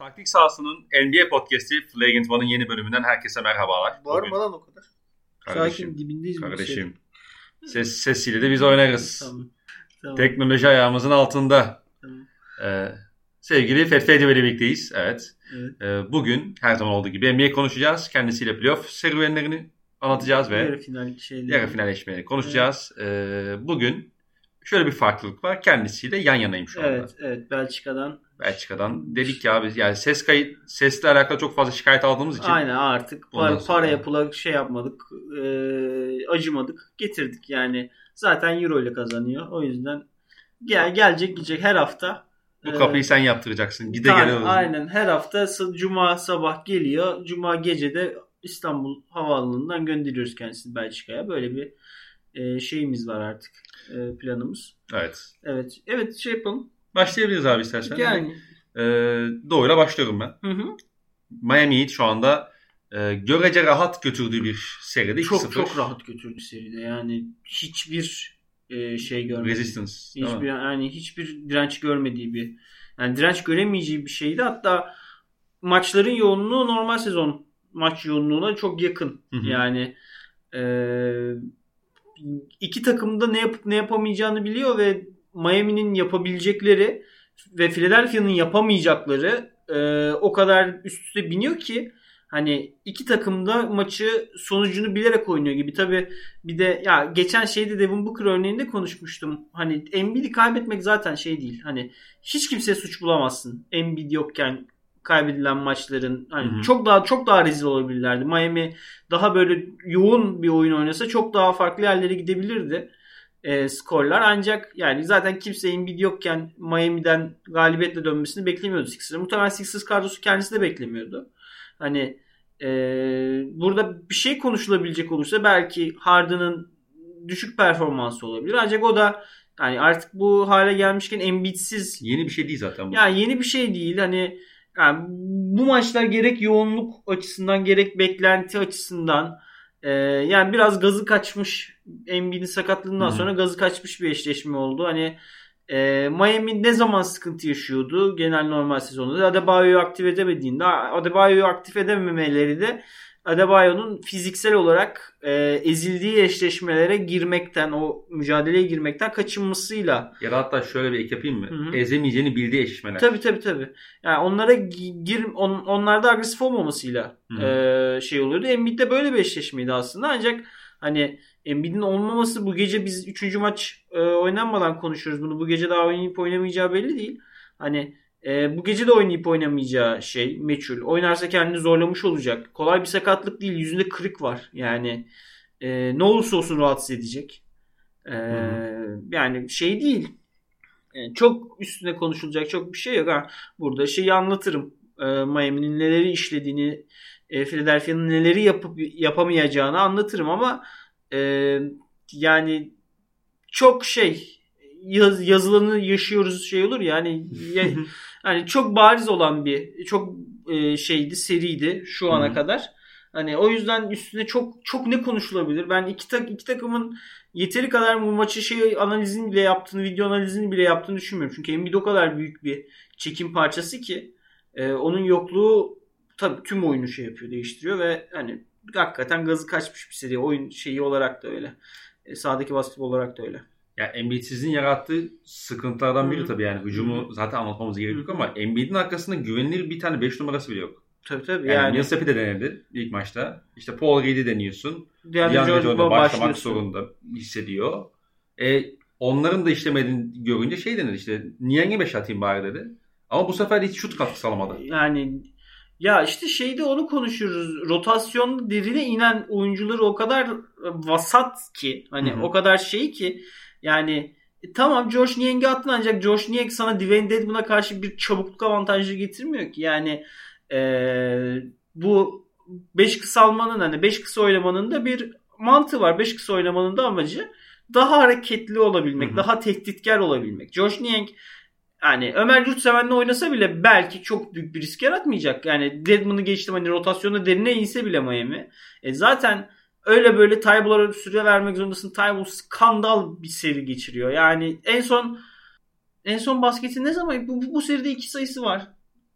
Taktik sahasının NBA podcast'i Flagrant One'ın yeni bölümünden herkese merhabalar. Bağırma lan o kadar. Kardeşim, Sakin dibindeyiz. kardeşim. Ses, sesiyle de biz oynarız. Tamam. Tamam. Teknoloji ayağımızın altında. Tamam. Ee, sevgili Fetfedi ile birlikteyiz. Evet. Evet. Ee, bugün her zaman olduğu gibi NBA konuşacağız. Kendisiyle playoff serüvenlerini anlatacağız ve Yarı final şeyleri. yarı final eşleşmeleri konuşacağız. Ee, bugün şöyle bir farklılık var. Kendisiyle yan yanayım şu anda. Evet, evet. Belçika'dan. Belçika'dan. Dedik ya biz yani ses kayıt sesle alakalı çok fazla şikayet aldığımız için Aynen artık para, sonra- paraya pula şey yapmadık. e, acımadık. Getirdik yani. Zaten euro ile kazanıyor. O yüzden gel, gelecek gidecek her hafta. bu e, kapıyı sen yaptıracaksın. Gide gele aynen her hafta cuma sabah geliyor. Cuma gece de İstanbul Havaalanı'ndan gönderiyoruz kendisini Belçika'ya. Böyle bir e, şeyimiz var artık. e, planımız. Evet. Evet. Evet şey yapalım. Başlayabiliriz abi istersen. Yani. Ee, doğuyla başlıyorum ben. Hı hı. Miami Heat şu anda e, görece rahat götürdüğü bir seride 2-0. Çok çok rahat götürdü seride. Yani hiçbir e, şey görmedi. Resistance. Hiçbir yani hiçbir direnç görmediği bir yani direnç göremeyeceği bir şeydi. Hatta maçların yoğunluğu normal sezon maç yoğunluğuna çok yakın. Hı hı. Yani e, iki takım da ne yapıp ne yapamayacağını biliyor ve Miami'nin yapabilecekleri ve Philadelphia'nın yapamayacakları e, o kadar üst üste biniyor ki hani iki takım da maçı sonucunu bilerek oynuyor gibi. Tabi bir de ya geçen şeyde Devin Booker örneğinde konuşmuştum. Hani Embiid'i kaybetmek zaten şey değil. Hani hiç kimseye suç bulamazsın. Embiid yokken kaybedilen maçların hani Hı hı. çok daha çok daha rezil olabilirlerdi. Miami daha böyle yoğun bir oyun oynasa çok daha farklı yerlere gidebilirdi e, skorlar. Ancak yani zaten kimse Embiid yokken Miami'den galibiyetle dönmesini beklemiyordu Sixers'ın. Muhtemelen Sixers kadrosu kendisi de beklemiyordu. Hani e, burada bir şey konuşulabilecek olursa belki Harden'ın düşük performansı olabilir. Ancak o da yani artık bu hale gelmişken Embiid'siz Yeni bir şey değil zaten bu. yani yeni bir şey değil. Hani yani bu maçlar gerek yoğunluk açısından gerek beklenti açısından e, yani biraz gazı kaçmış Embiid'in sakatlığından Hı hı. sonra gazı kaçmış bir eşleşme oldu. Hani e, Miami ne zaman sıkıntı yaşıyordu genel normal sezonda? Adebayo'yu aktif edemediğinde Adebayo'yu aktif edememeleri de Adebayo'nun fiziksel olarak e, ezildiği eşleşmelere girmekten, o mücadeleye girmekten kaçınmasıyla Ya da hatta şöyle bir ek yapayım mı? Hı hı. Ezemeyeceğini bildiği eşleşmeler. Tabii tabii tabii. Yani onlara gi- gir on, onlarda agresif olmamasıyla Hı. e, şey oluyordu. Embiid'de böyle bir eşleşmeydi aslında. Ancak hani Embiid'in olmaması bu gece biz 3. maç e, oynanmadan konuşuyoruz bunu. Bu gece daha oynayıp oynamayacağı belli değil. Hani e, bu gece de oynayıp oynamayacağı şey meçhul. Oynarsa kendini zorlamış olacak. Kolay bir sakatlık değil. Yüzünde kırık var. Yani e, ne olursa olsun rahatsız edecek. E, Hı yani şey değil. Yani çok üstüne konuşulacak çok bir şey yok. Ha, burada şeyi anlatırım. E, Miami'nin neleri işlediğini, e, Philadelphia'nın neleri yapıp yapamayacağını anlatırım ama e, yani çok şey yaz, yazılanı yaşıyoruz şey olur ya hani ya, hani çok bariz olan bir çok e, şeydi seriydi şu ana Hı. kadar. Hani o yüzden üstüne çok çok ne konuşulabilir? Ben iki tak iki takımın yeteri kadar bu maçı şey analizini bile yaptığını, video analizini bile yaptığını düşünmüyorum. Çünkü Embiid o kadar büyük bir çekim parçası ki e, onun yokluğu tabii tüm oyunu şey yapıyor, değiştiriyor ve hani hakikaten gazı kaçmış bir seri. Oyun şeyi olarak da öyle. E, sahadaki basketbol olarak da öyle. Ya Embiid'sizin yarattığı sıkıntılardan biri tabii yani. Hücumu zaten anlatmamız gerek yok Hı. ama Embiid'in arkasında güvenilir bir tane 5 numarası bile yok. Tabii tabii. Yani, Yani, Millsap'i de denedi ilk maçta. İşte Paul Reed'i deniyorsun. Jordan'a Jordan'la başlamak zorunda hissediyor. E, onların da işlemediğini görünce şey denedi işte Niang'e 5 atayım bari dedi. Ama bu sefer hiç şut katkısı alamadı. Yani ya işte şeyde onu konuşuyoruz. Rotasyon derine inen oyuncuları o kadar vasat ki hani Hı hı. o kadar şey ki yani e, tamam Josh Niang'i attın ancak Josh Niang sana Dwayne Dedmon'a karşı bir çabukluk avantajı getirmiyor ki. Yani eee, bu 5 kısalmanın hani 5 kısa oynamanın da bir mantığı var. 5 kısa oynamanın da amacı daha hareketli olabilmek, Hı hı. daha tehditkar olabilmek. Josh Niang yani Ömer Yurtseven'le oynasa bile belki çok büyük bir risk yaratmayacak. Yani Deadman'ı geçtim hani rotasyonda derine inse bile Miami. E zaten öyle böyle Tybull'a süre vermek zorundasın. Tybull skandal bir seri geçiriyor. Yani en son en son basketin ne zaman bu, bu, bu seride iki sayısı var.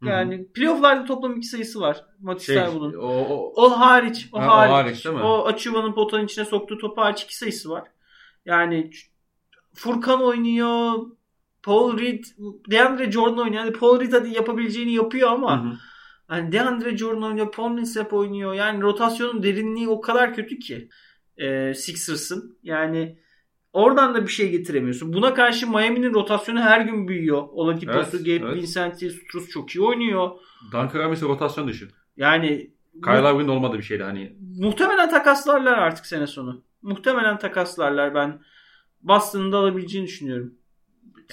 Yani playoff'larda toplam iki sayısı var Matisse Şey, Thybull'un. o, o, O hariç. O Ha, o hariç. hariç değil mi? O Açuva'nın potanın içine soktuğu topu hariç iki sayısı var. Yani Furkan oynuyor. Paul Reed, DeAndre Jordan oynuyor. Yani Paul Reed hadi yapabileceğini yapıyor ama Hı hı. Hani DeAndre Jordan oynuyor. Paul Millsap oynuyor. Yani rotasyonun derinliği o kadar kötü ki e, Sixers'ın. Yani oradan da bir şey getiremiyorsun. Buna karşı Miami'nin rotasyonu her gün büyüyor. Oladipo'su, Evet, Gabe evet. Vincent'i, Struz çok iyi oynuyor. Duncan Robinson rotasyon dışı. Yani Kyle Lowry'nin olmadığı bir şeydi hani. Muhtemelen takaslarlar artık sene sonu. Muhtemelen takaslarlar. Ben Boston'ın da alabileceğini düşünüyorum.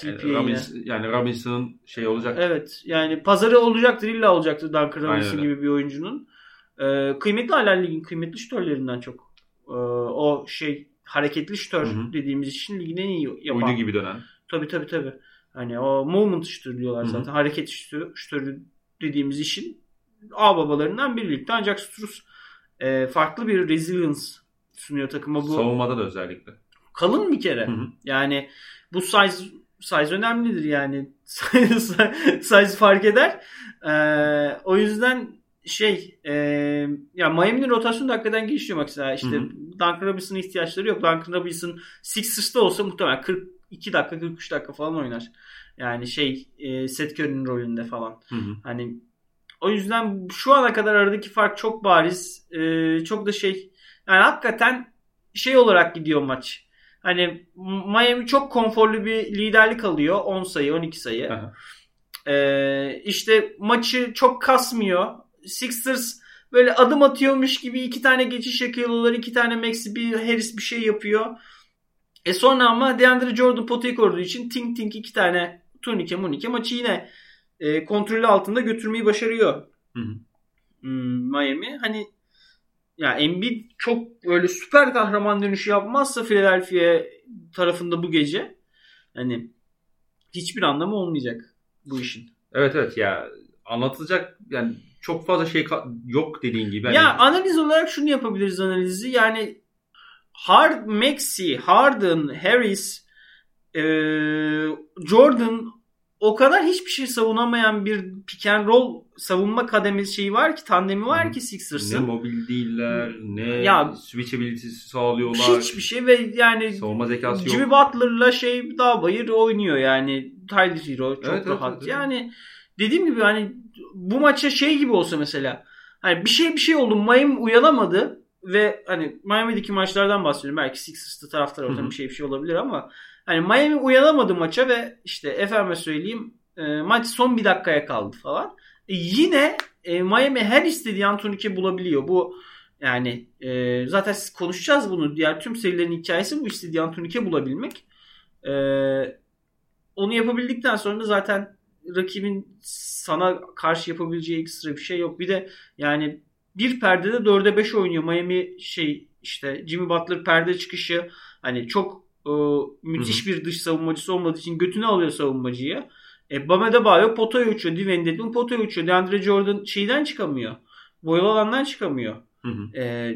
Robinson, yani Robinson'ın şey olacak. Evet. Yani pazarı olacaktır. illa olacaktır Duncan Robinson gibi bir oyuncunun. Ee, kıymetli hala ligin kıymetli şütörlerinden çok. Ee, o şey hareketli şütör Hı hı. dediğimiz için ligin en iyi yapan. Uydu gibi dönen. Tabii tabii tabii. Hani o moment şütör diyorlar Hı hı. zaten. Hareket şütörü, şütörü dediğimiz işin ağ babalarından birlikte ancak Struz e, farklı bir resilience sunuyor takıma. Bu Savunmada da özellikle. kalın bir kere. Hı hı. Yani bu size size önemlidir yani. size, size fark eder. Ee, o yüzden şey e, ya Miami'nin rotasyonu da hakikaten gelişiyor mesela işte Hı hı. Duncan Robinson'a ihtiyaçları yok. Duncan Robinson Sixers'ta olsa muhtemelen 42 dakika 43 dakika falan oynar. Yani şey e, Seth Curry'nin rolünde falan. Hı hı. Hani o yüzden şu ana kadar aradaki fark çok bariz. Ee, çok da şey yani hakikaten şey olarak gidiyor maç. Hani Miami çok konforlu bir liderlik alıyor. 10 sayı, 12 sayı. Ee, işte maçı çok kasmıyor. Sixers böyle adım atıyormuş gibi iki tane geçiş yakıyorlar. iki tane Maxi bir Harris bir şey yapıyor. E sonra ama DeAndre Jordan potayı koruduğu için tink tink iki tane turnike munike maçı yine e, kontrolü altında götürmeyi başarıyor. Hı hı. Hmm, Miami. Hani ya Embiid çok böyle süper kahraman dönüşü yapmazsa Philadelphia tarafında bu gece hani hiçbir anlamı olmayacak bu işin. Evet evet ya anlatılacak yani çok fazla şey yok dediğin gibi. Hani Ya analiz olarak şunu yapabiliriz analizi. Yani Hard, Maxi, Harden, Harris, e, Jordan o kadar hiçbir şey savunamayan bir pick and roll savunma kademesi şeyi var ki tandemi var ki ne Sixers'ın. mobil değiller, ne Ya- switchability'si sağlıyorlar. Hiçbir şey ve yani Savunma zekası Jimmy yok. Butler'la şey daha bayır oynuyor yani. Tyler Hero çok Evet, rahat. evet, evet. Yani dediğim gibi hani bu maça şey gibi olsa mesela hani bir şey bir şey oldu Miami uyanamadı ve hani Miami'deki maçlardan bahsediyorum. Belki Sixers'ta taraftar Hı ortam hı. bir şey bir şey olabilir ama hani Miami uyanamadı maça ve işte efendime söyleyeyim e, maç son bir dakikaya kaldı falan. E, yine e, Miami her istediği Antonike bulabiliyor. Bu yani e, zaten konuşacağız bunu. Diğer tüm serilerin hikayesi bu istediği Antonike bulabilmek. E, onu yapabildikten sonra zaten rakibin sana karşı yapabileceği ekstra bir şey yok. Bir de yani bir perdede 4'e 5 oynuyor. Miami şey işte Jimmy Butler perde çıkışı hani çok e, müthiş bir dış savunmacısı olmadığı için götünü alıyor savunmacıyı. E, Bam Adebayo potaya uçuyor. Diven Dedmon potaya uçuyor. DeAndre Jordan şeyden çıkamıyor. Boyalı alandan çıkamıyor. E,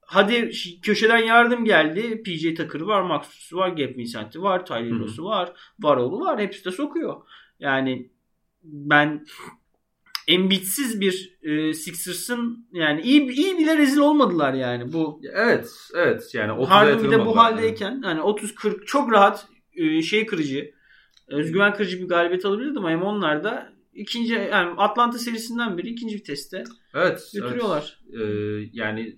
hadi köşeden yardım geldi. PJ Tucker'ı var, Maxus'u var, Gabe Vincent'i var, Tyler. Ross'u var, Varol'u var. Hepsi de sokuyor. Yani ben Embiid'siz bir e, Sixers'ın yani iyi iyi bile rezil olmadılar yani bu Evet, evet yani 30'a Harden bir de bu haldeyken hani 30 40 çok rahat e, şey kırıcı özgüven kırıcı bir galibiyet alabilirdi ama onlar da ikinci yani Atlanta serisinden beri ikinci viteste Evet. götürüyorlar. evet. Ee, yani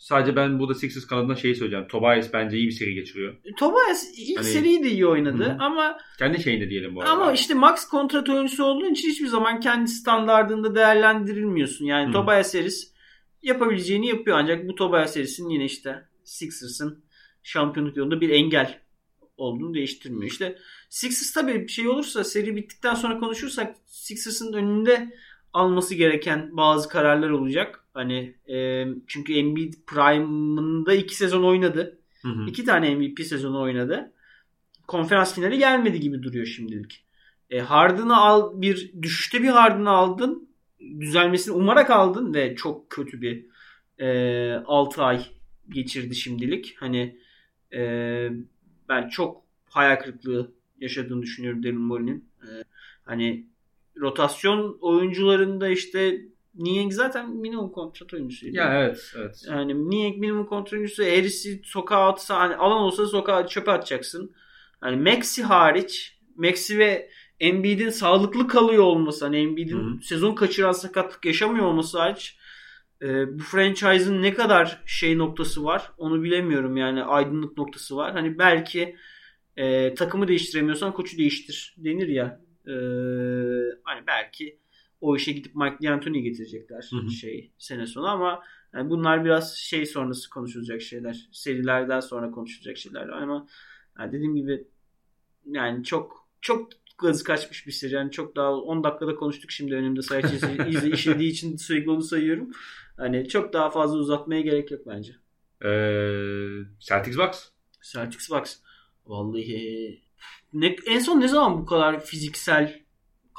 sadece ben burada Sixers kanadına şeyi söyleyeceğim. Tobias bence iyi bir seri geçiriyor. Tobias ilk Hani- seriyi de iyi oynadı Hı hı. ama Kendi şeyinde diyelim bu arada. ama işte max kontrat oyuncusu olduğun için hiçbir zaman kendi standardında değerlendirilmiyorsun. Yani Hı. Tobias Harris yapabileceğini yapıyor ancak bu Tobias Harris'in yine işte Sixers'ın şampiyonluk yolunda bir engel olduğunu değiştirmiyor. İşte Sixers tabii bir şey olursa seri bittikten sonra konuşursak Sixers'ın önünde alması gereken bazı kararlar olacak. Hani e, çünkü Embiid Prime'ında iki sezon oynadı. Hı hı. İki tane MVP sezonu oynadı. Konferans finali gelmedi gibi duruyor şimdilik. E, Harden'ı al bir düşüşte bir Harden'ı aldın. Düzelmesini umarak aldın ve çok kötü bir e, 6 ay geçirdi şimdilik. Hani e, ben çok hayal kırıklığı yaşadığını düşünüyorum Daryl Morey'nin. E, hani rotasyon oyuncularında işte Niang zaten minimum kontrat oyuncusuydu. Ya evet, evet. Yani Niang minimum kontrat oyuncusu. Harris'i sokağa atsa hani alan olsa sokağa çöpe atacaksın. Hani Maxi hariç Maxi ve Embiid'in sağlıklı kalıyor olması hani Embiid'in sezon kaçıran sakatlık yaşamıyor olması hariç e, bu franchise'ın ne kadar şey noktası var onu bilemiyorum yani aydınlık noktası var. Hani belki e, takımı değiştiremiyorsan koçu değiştir denir ya. E, hani belki o işe gidip Mike D'Antoni getirecekler Hı hı. şey sene sonu ama yani bunlar biraz şey sonrası konuşulacak şeyler. Serilerden sonra konuşulacak şeyler ama yani dediğim gibi yani çok çok gazı kaçmış bir seri. Yani çok daha 10 dakikada konuştuk şimdi önümde sayıcı izle işlediği için sürekli onu sayıyorum. Hani çok daha fazla uzatmaya gerek yok bence. Ee, Celtics Bucks. Celtics Bucks. Vallahi ne, en son ne zaman bu kadar fiziksel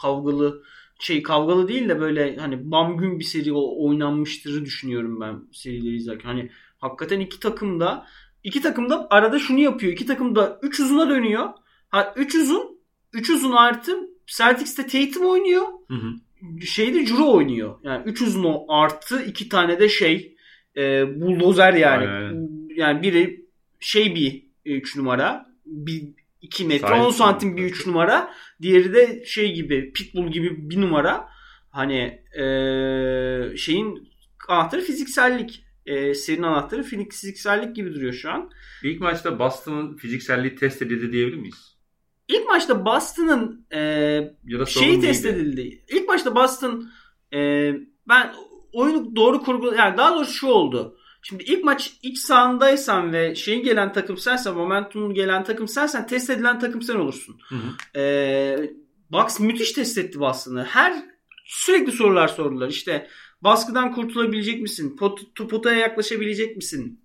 kavgalı şey kavgalı değil de böyle hani bam gün bir seri o- oynanmıştırı düşünüyorum ben serileri izlerken. Hani hakikaten iki takım da iki takım da arada şunu yapıyor. İki takım da 3 uzuna dönüyor. Ha 3 uzun 3 uzun artı Celtics'te Tatum oynuyor. Hı hı. Şeyde Juro oynuyor. Yani 3 uzun o artı iki tane de şey e, buldozer yani. Aynen. Yani biri şey bir 3 numara. Bir 2 metre Sahip 10 santim bir 3 numara. Diğeri de şey gibi pitbull gibi bir numara. Hani e, şeyin anahtarı fiziksellik. E, serinin anahtarı fizik- fiziksellik gibi duruyor şu an. İlk maçta Boston'ın fizikselliği test edildi diyebilir miyiz? İlk maçta Boston'ın e, şeyi test neydi? edildi. İlk başta Boston e, ben oyunu doğru kurgu yani daha doğrusu şu oldu. Şimdi ilk maç iç sahandaysan ve şeyin gelen takım sensen, momentumun gelen takım sensen test edilen takım sen olursun. Hı hı. E, Bucks müthiş test etti Boston'ı. Her sürekli sorular sordular. İşte baskıdan kurtulabilecek misin? Pot, potaya yaklaşabilecek misin?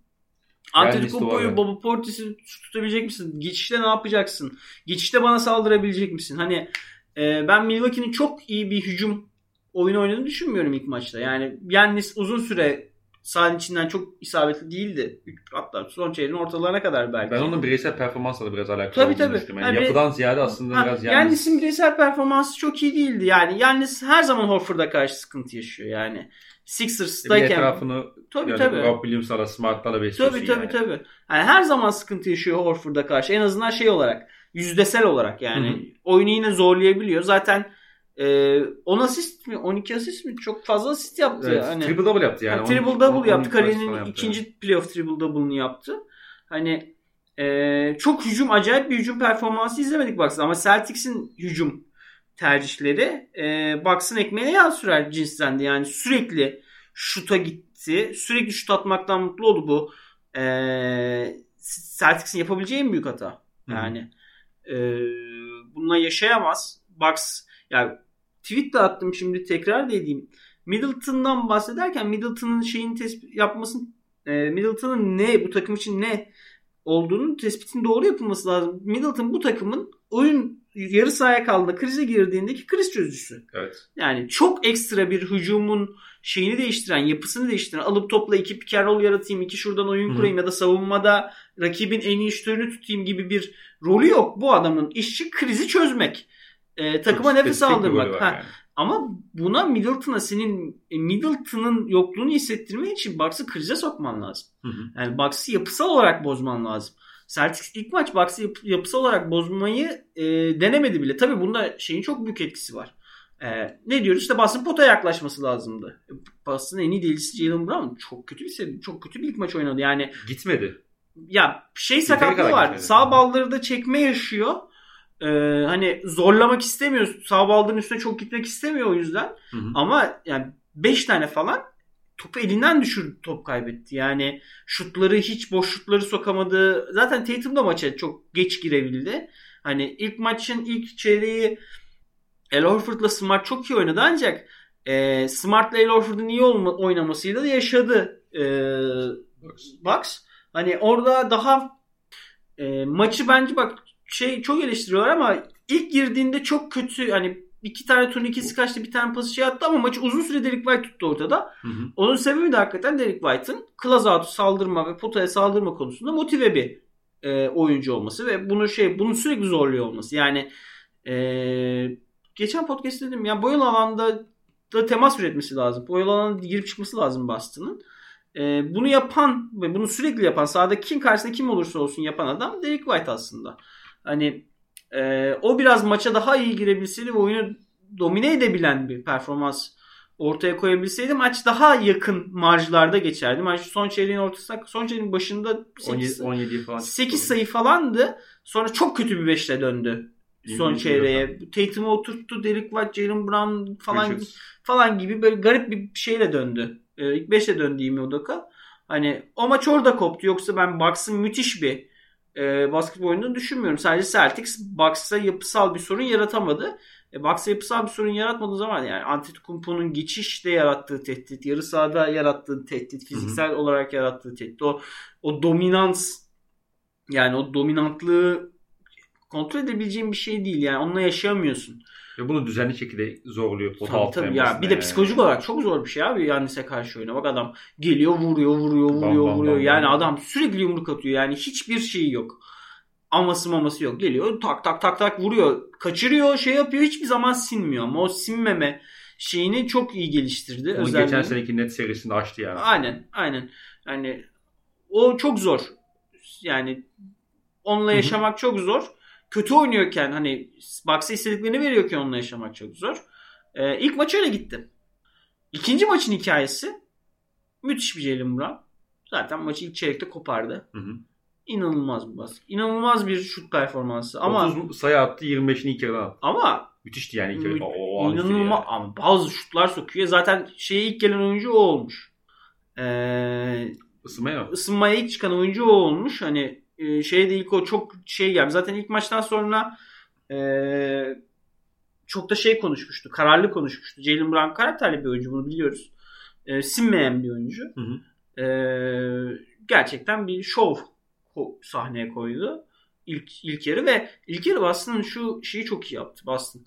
Antetokounmpo'yu, Bobby Portis'i tutabilecek misin? Geçişte ne yapacaksın? Geçişte bana saldırabilecek misin? Hani e, ben Milwaukee'nin çok iyi bir hücum oyunu oynadığını düşünmüyorum ilk maçta. Yani Yannis uzun süre sahanın içinden çok isabetli değildi. Hatta son çeyreğin ortalarına kadar belki. Ben onun bireysel performansla da biraz alakalı Tabii, olduğunu tabii. düşünüyorum. Yani Yani- yapıdan ziyade aslında Ha, biraz yani yani Yannis'in bireysel performansı çok iyi değildi. Yani Yannis her zaman Horford'a karşı sıkıntı yaşıyor. Yani bir Sixers'dayken etrafını tabii yani tabii. Rob Williams'la Smart'la besliyorsun Tabii tabii yani. tabii. Yani her zaman sıkıntı yaşıyor Horford'a karşı. En azından şey olarak yüzdesel olarak yani Hı hı. oyunu yine zorlayabiliyor. Zaten e, 10 asist mi 12 asist mi çok fazla asist yaptı. Evet, hani, triple double yaptı yani. yani triple double yaptı. Kariyerinin ikinci playoff triple double'ını yaptı. Hani e, çok hücum acayip bir hücum performansı izlemedik Bucks'ta ama Celtics'in hücum tercihleri e, Bucks'ın ekmeğine yağ sürer cinstendi. Yani sürekli şuta gitti. Sürekli şut atmaktan mutlu oldu bu. E, Celtics'in yapabileceği en büyük hata. Yani e, bununla yaşayamaz. Bucks yani tweet de attım şimdi tekrar da edeyim. Middleton'dan bahsederken Middleton'ın şeyin tespit yapmasın e, Middleton'ın ne bu takım için ne olduğunun tespitin doğru yapılması lazım. Middleton bu takımın oyun yarı sahaya kaldığında krize girdiğindeki kriz çözücüsü. Evet. Yani çok ekstra bir hücumun şeyini değiştiren, yapısını değiştiren, alıp topla iki pick and yaratayım, iki şuradan oyun Hı. kurayım ya da savunmada rakibin en iyi şutörünü tutayım gibi bir rolü yok. Bu adamın işi krizi çözmek. Ee, takıma Çok nefes aldırmak. Ha, yani. Ama buna Middleton'a senin e, Middleton'ın yokluğunu hissettirmen için Bucks'ı krize sokman lazım. Hı hı. Yani Bucks'ı yapısal olarak bozman lazım. Celtics ilk maç Bucks'ı yap- yapısal olarak bozmayı e, denemedi bile. Tabii bunda şeyin çok büyük etkisi var. E, ne diyoruz? İşte Boston potaya yaklaşması lazımdı. E, Boston'ın en iyi delisi Jalen Brown. Çok kötü bir çok kötü bir ilk maç oynadı. Yani Gitmedi. ya şey sakatlığı var. gitmedi. Sağ balları da çekme yaşıyor. Ee, hani zorlamak istemiyor. Sağ baldırın üstüne çok gitmek istemiyor o yüzden. Hı hı. Ama yani 5 tane falan topu elinden düşürdü top kaybetti. Yani şutları hiç boş şutları sokamadı. Zaten Tatum da maça çok geç girebildi. Hani ilk maçın ilk çeyreği El Horford'la Smart çok iyi oynadı ancak e, Smart'la El Horford'un iyi olma, oynamasıyla da yaşadı e, Bucks. Hani orada daha e, maçı bence bak şey çok eleştiriyorlar ama ilk girdiğinde çok kötü hani iki tane turnikesi kaçtı bir tane pası şey attı ama maçı uzun süre Derek White tuttu ortada. Hı hı. Onun sebebi de hakikaten Derek White'ın close out'u saldırma ve potaya saldırma konusunda motive bir e, oyuncu olması ve bunu şey bunu sürekli zorluyor olması. Yani e, geçen podcast dedim ya boyalı alanda da temas üretmesi lazım. Boyalı alana girip çıkması lazım Boston'ın. Ee, bunu yapan ve bunu sürekli yapan sahada kim karşısında kim olursa olsun yapan adam Derek White aslında. Hani e, o biraz maça daha iyi girebilseydi ve oyunu domine edebilen bir performans ortaya koyabilseydi maç daha yakın marjlarda geçerdi. Maç son çeyreğin ortasında son çeyreğin başında 8, 17, 17 falan. 8 sayı falandı. Sonra çok kötü bir 5'le döndü. Son çeyreğe. Tatum'u oturttu. Derek White, Jalen Brown falan Richards. falan gibi böyle garip bir şeyle döndü. Ee, ilk 5'e döndü Ime Udoka. Hani o maç orada koptu. Yoksa ben Bucks'ın müthiş bir e, basketbol oynadığını düşünmüyorum. Sadece Celtics Bucks'a yapısal bir sorun yaratamadı. E, Bucks'a yapısal bir sorun yaratmadığı zaman yani Antetokounmpo'nun geçişte yarattığı tehdit, yarı sahada yarattığı tehdit, fiziksel olarak yarattığı tehdit, o o dominans yani o dominantlığı kontrol edebileceğin bir şey değil. Yani onunla yaşayamıyorsun. Ve bunu düzenli şekilde zorluyor. pota Tabii tabii ya bir de yani. psikolojik olarak çok zor bir şey abi Yannis'e karşı oynamak. Adam geliyor vuruyor vuruyor vuruyor bam, vuruyor. bam, yani bam. adam sürekli yumruk atıyor. Yani hiçbir şeyi yok. Aması maması yok. Geliyor tak tak tak tak vuruyor. Kaçırıyor şey yapıyor hiçbir zaman sinmiyor. Ama o sinmeme şeyini çok iyi geliştirdi. Onu özelliğini. geçen seneki net serisinde açtı yani. Aynen aynen. Yani o çok zor. Yani onunla yaşamak çok zor. Kötü oynuyorken hani Bucks'a istediklerini veriyorken onunla yaşamak çok zor. Ee, ilk maç öyle gitti. İkinci maçın hikayesi müthiş bir Jalen Brown. Zaten maçı ilk çeyrekte kopardı. Hı hı. İnanılmaz bir baskı. İnanılmaz bir şut performansı. Ama 30 sayı attı 25'ini ilk yarıdan attı. ama Müthişti yani ilk yarı. İnanılmaz yani. ama bazı şutlar sokuyor. Zaten şeye ilk gelen oyuncu o olmuş. Ee, Isınmaya mı? ısınmaya ilk çıkan oyuncu o olmuş. Hani e, şey de ilk o çok şey geldi. Zaten ilk maçtan sonra e, çok da şey konuşmuştu. Kararlı konuşmuştu. Jalen Brown karakterli bir oyuncu bunu biliyoruz. E, sinmeyen bir oyuncu. Hı hı. E, gerçekten bir şov sahneye koydu. İlk, ilk yarı ve ilk yarı Boston'ın şu şeyi çok iyi yaptı Boston.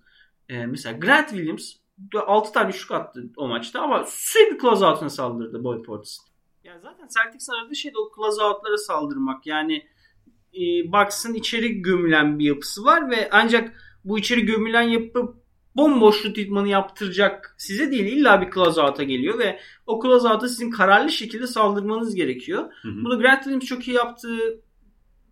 E, mesela Grant Williams 6 tane şut attı o maçta ama sürekli closeout'una saldırdı Boy Portis'in. Ya zaten Celtics'in aradığı şey de o closeout'lara saldırmak. Yani e, Bucks'ın içeri gömülen bir yapısı var ve ancak bu içeri gömülen yapı bomboş şut idmanı yaptıracak size değil. İlla bir closeout'a geliyor ve o closeout'a sizin kararlı şekilde saldırmanız gerekiyor. Hı hı. Bunu Grant Williams çok iyi yaptı.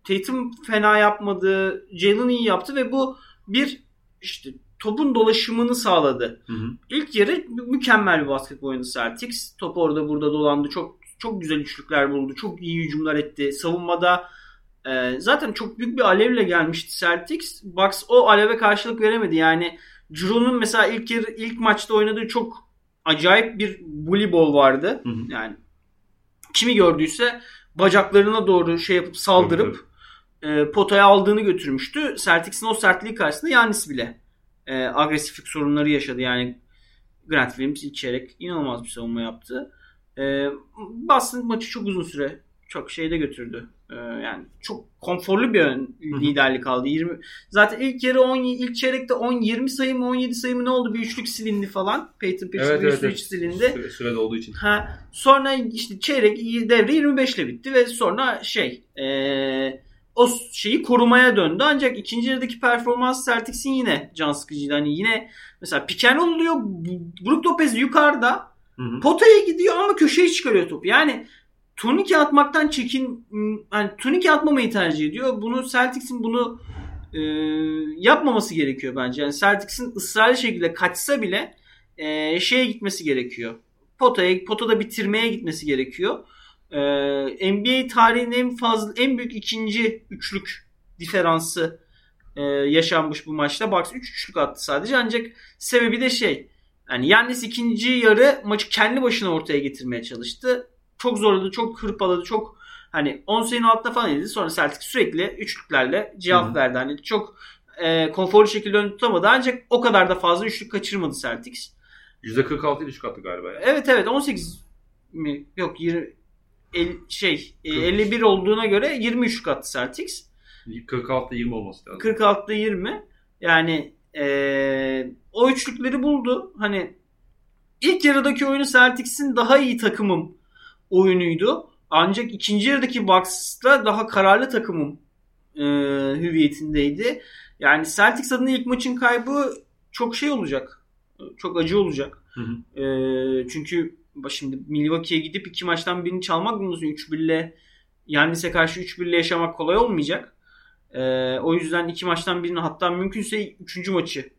Tatum fena yapmadı. Jalen iyi yaptı ve bu bir işte topun dolaşımını sağladı. Hı hı. İlk yarı mü- mükemmel bir basketbol oynadı Celtics. Top orada burada dolandı. Çok çok güzel üçlükler buldu. Çok iyi hücumlar etti. Savunmada e, zaten çok büyük bir alevle gelmişti Celtics. Bucks o aleve karşılık veremedi. Yani Drew'nun mesela ilk yarı, ilk maçta oynadığı çok acayip bir bully ball vardı. Hı hı. Yani kimi gördüyse bacaklarına doğru şey yapıp saldırıp e, potaya aldığını götürmüştü. Celtics'in o sertliği karşısında Yanis bile e, agresiflik sorunları yaşadı. Yani Grant Williams ilk çeyrek inanılmaz bir savunma yaptı. E, Boston maçı çok uzun süre çok şeyde götürdü. E, yani çok konforlu bir ön, liderlik aldı. 20 Zaten ilk yarı 10 ilk çeyrekte 10 20 sayı mı 17 sayı mı ne oldu? Bir üçlük silindi falan. Peyton Pierce Evet bir evet. üçlük evet. silindi. Süre- Sürede olduğu için. Ha, sonra işte çeyrek devre 25 ile bitti ve sonra şey eee, o şeyi korumaya döndü. Ancak ikinci yarıdaki performans Celtics'in yine can sıkıcıydı. Hani yine mesela roll oluyor. Brook Lopez yukarıda Hı hı. potaya gidiyor ama köşeye çıkarıyor topu. Yani turnike atmaktan çekin yani turnike atmamayı tercih ediyor. Bunu Celtics'in bunu e, yapmaması gerekiyor bence. Yani Celtics'in ısrarlı şekilde kaçsa bile e, şeye gitmesi gerekiyor. Potaya, potada bitirmeye gitmesi gerekiyor. E, NBA tarihinin en fazla en büyük ikinci üçlük diferansı e, yaşanmış bu maçta. Bucks 3 üçlük attı sadece ancak sebebi de şey yani Yannis ikinci yarı maçı kendi başına ortaya getirmeye çalıştı. Çok zorladı, çok hırpaladı, çok hani 10 sayının altında falan edildi. Sonra Celtics sürekli üçlüklerle cevap Hı hı. verdi. Hani çok e, konforlu şekilde ön tutamadı ancak o kadar da fazla üçlük kaçırmadı Celtics. %46 ile çıkarttı galiba. ya. Evet evet 18 mi? Yok 20 el, şey e, Kırk. 51 olduğuna göre 23 üçlük attı Celtics. 46'da 20 olması lazım. 46'da 20. Yani eee, o üçlükleri buldu. Hani ilk yarıdaki oyunu Celtics'in daha iyi takımım oyunuydu. Ancak ikinci yarıdaki Bucks'ta daha kararlı takımım eee, hüviyetindeydi. Yani Celtics adına ilk maçın kaybı çok şey olacak. Çok acı olacak. Hı hı. Ee, çünkü şimdi Milwaukee'ye gidip iki maçtan birini çalmak zorundasın. 3-1'le Yannis'e karşı 3-1'le yaşamak kolay olmayacak. Ee, o yüzden iki maçtan birini hatta mümkünse üçüncü maçı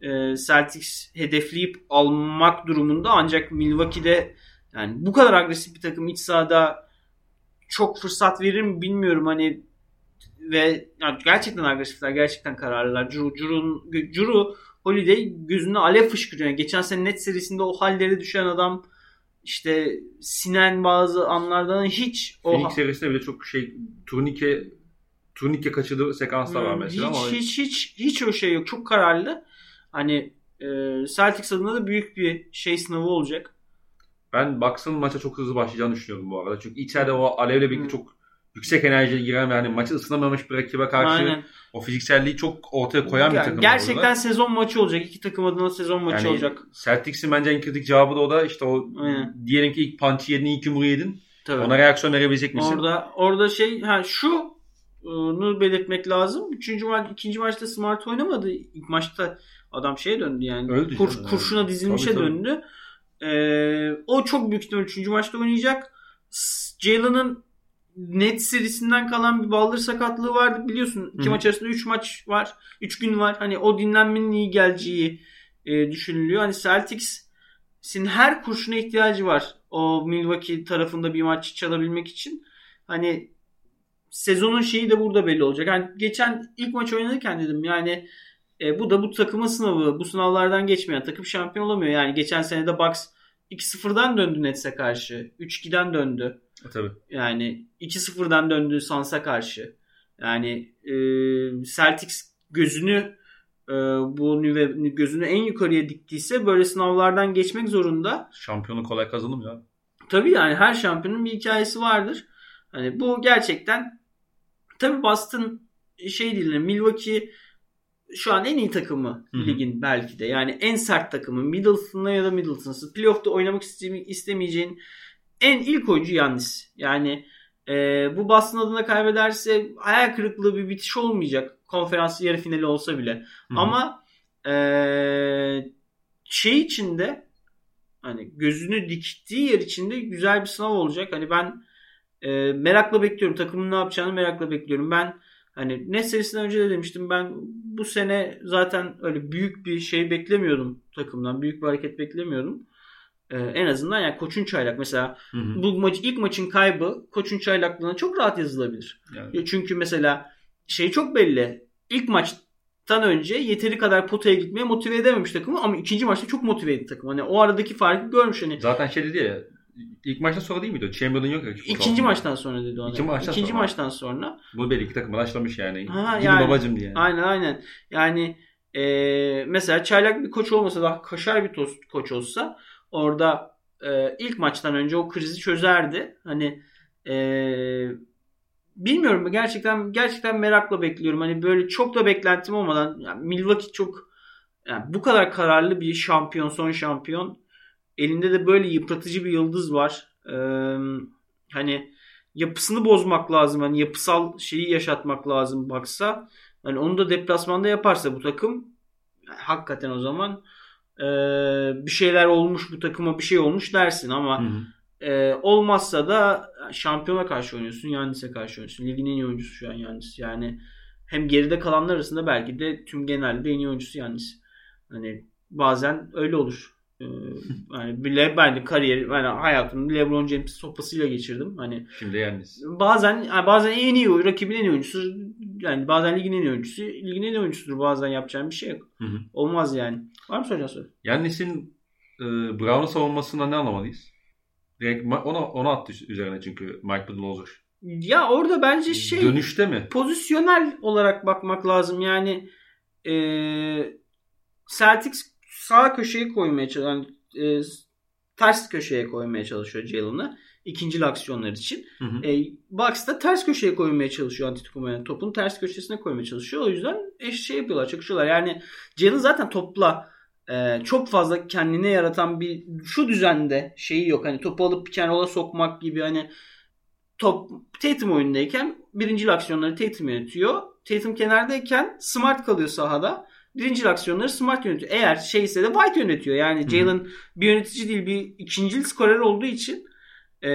e, Celtics hedefleyip almak durumunda ancak Milwaukee'de yani bu kadar agresif bir takım iç sahada çok fırsat verir mi bilmiyorum hani ve yani gerçekten agresifler, gerçekten kararlılar. Curu, Curu, Curu Holiday gözünde alev fışkırıyor. Yani geçen sene net serisinde o halleri düşen adam işte sinen bazı anlardan hiç o Phoenix serisinde bile çok şey turnike turnike kaçırdığı sekanslar var hmm, mesela hiç, ama hiç hiç hiç o şey yok. Çok kararlı. Hani e, Celtics adına da büyük bir şey sınavı olacak. Ben Bucks'ın maça çok hızlı başlayacağını düşünüyorum bu arada. Çünkü içeride o alevle birlikte hmm. çok yüksek enerjiye giren ve hani maçı ısınamamış bir rakibe karşı Aynen. o fizikselliği çok ortaya koyan bir takım. Gerçekten burada. sezon maçı olacak. İki takım adına sezon maçı yani olacak. Celtics'in bence en kritik cevabı da o da işte o Aynen. diyelim ki ilk punch'ı yedin, ilk yumruğu yedin. Tabii. Ona reaksiyon verebilecek misin? Orada orada şey ha şu nu belirtmek lazım. Üçüncü maç, ikinci maçta Smart oynamadı. İlk maçta adam şeye döndü yani. Öldü Kur, canım, kurşuna dizilmişe tabii, tabii. döndü. Ee, o çok büyük ihtimal üçüncü maçta oynayacak. Jalen'ın net serisinden kalan bir baldır sakatlığı vardı biliyorsun. İki Hı. maç arasında üç maç var. Üç gün var. Hani o dinlenmenin iyi geleceği e, düşünülüyor. Hani Celtics'in her kurşuna ihtiyacı var. O Milwaukee tarafında bir maç çalabilmek için. Hani sezonun şeyi de burada belli olacak. Yani geçen ilk maç oynarken dedim yani e, bu da bu takımın sınavı. Bu sınavlardan geçmeyen takım şampiyon olamıyor. Yani geçen sene de Bucks 2-0'dan döndü Nets'e karşı. 3-2'den döndü. E, tabii. Yani 2-0'dan döndü Sans'a karşı. Yani e, Celtics gözünü e, bu ve gözünü en yukarıya diktiyse böyle sınavlardan geçmek zorunda. Şampiyonu kolay kazanım ya. Tabii yani her şampiyonun bir hikayesi vardır. Hani bu gerçekten tabii Boston şey değil Milwaukee şu an en iyi takımı Hı-hı. ligin belki de. Yani en sert takımı Middleton'la ya da Middleton'sız. Playoff'ta oynamak istemeyeceğin en ilk oyuncu Yannis. Yani e, bu Boston adına kaybederse hayal kırıklığı bir bitiş olmayacak. Konferans yarı finali olsa bile. Hı-hı. Ama e, şey içinde hani gözünü diktiği yer içinde güzel bir sınav olacak. Hani ben e, merakla bekliyorum. Takımın ne yapacağını merakla bekliyorum. Ben Hani ne serisinden önce de demiştim ben bu sene zaten öyle büyük bir şey beklemiyordum takımdan. Büyük bir hareket beklemiyordum. Ee, en azından yani Koç'un çaylak mesela hı hı. bu maç ilk maçın kaybı Koç'un çaylaklığına çok rahat yazılabilir. Yani. Çünkü mesela şey çok belli. İlk maçtan önce yeteri kadar potaya gitmeye motive edememiş takımı ama ikinci maçta çok motive etti takım. Hani o aradaki farkı görmüş hani. Zaten şey dedi ya İlk maçtan sonra değil miydi o? Chamberlain yok ya. İkinci maçtan sonra dedi ona. İkinci maçtan İkinci sonra. maçtan sonra. Bu belli iki takım başlamış yani. Ha, yani, babacım diye. Aynen aynen. Yani e, mesela çaylak bir koç olmasa da kaşar bir tost koç olsa orada e, ilk maçtan önce o krizi çözerdi. Hani e, bilmiyorum gerçekten gerçekten merakla bekliyorum. Hani böyle çok da beklentim olmadan yani Milwaukee çok yani bu kadar kararlı bir şampiyon son şampiyon elinde de böyle yıpratıcı bir yıldız var. Ee, hani yapısını bozmak lazım. Hani yapısal şeyi yaşatmak lazım baksa. Hani onu da deplasmanda yaparsa bu takım hakikaten o zaman e, bir şeyler olmuş bu takıma bir şey olmuş dersin ama hı hı. E, olmazsa da şampiyona karşı oynuyorsun. Yannis'e karşı oynuyorsun. Ligin en iyi oyuncusu şu an Yannis. Yani hem geride kalanlar arasında belki de tüm genelde en iyi oyuncusu Yannis. Hani bazen öyle olur. Ee, yani bile ben de kariyeri yani hayatımı LeBron James sopasıyla geçirdim. Hani şimdi yani bazen yani bazen en iyi oyuncu, rakibin en iyi oyuncusu yani bazen ligin en iyi oyuncusu, ligin en iyi oyuncusudur. Bazen yapacağım bir şey yok. Hı hı. Olmaz yani. Var mı soracağın soru? Yannis'in e, Brown'u savunmasından ne anlamalıyız? Direkt ona, ona attı üzerine çünkü Mike Budenholzer. Ya orada bence şey dönüşte mi? Pozisyonel olarak bakmak lazım. Yani e, Celtics sağ köşeye koymaya çalışıyor. Yani, e, ters köşeye koymaya çalışıyor Jalen'ı. ikinci aksiyonlar için. Hı hı. E, Bucks da ters köşeye koymaya çalışıyor Antetokounmpo'nun topun ters köşesine koymaya çalışıyor. O yüzden eş şey yapıyorlar, çakışıyorlar. Yani Jalen zaten topla e, çok fazla kendine yaratan bir şu düzende şeyi yok. Hani topu alıp kenara sokmak gibi hani top Tatum oyundayken birinci aksiyonları Tatum yönetiyor. Tatum kenardayken Smart kalıyor sahada. Birinci aksiyonları Smart yönetiyor. Eğer şeyse de White yönetiyor. Yani Jalen bir yönetici değil bir ikincil skorer olduğu için e,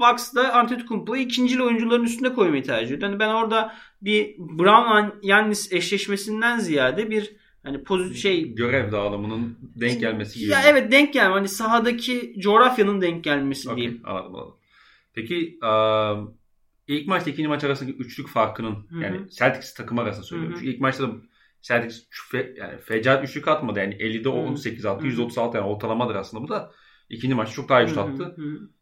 Bucks da Antetokounmpo'yu ikincil oyuncuların üstünde koymayı tercih ediyor. Yani ben orada bir Brown Yannis eşleşmesinden ziyade bir hani pozisyon şey görev dağılımının denk gelmesi gibi. Ya evet denk gelme. Hani sahadaki coğrafyanın denk gelmesi okay, diyeyim. Anladım anladım. Peki um, ilk maçta ikinci maç arasındaki üçlük farkının Hı-hı. yani Celtics takım arasında söylüyorum. Çünkü ilk maçta da Celtics fe, yani fecaat üçlük atmadı. Yani 50'de 18 attı. 136 yani ortalamadır aslında bu da. İkinci maç çok daha güçlü attı.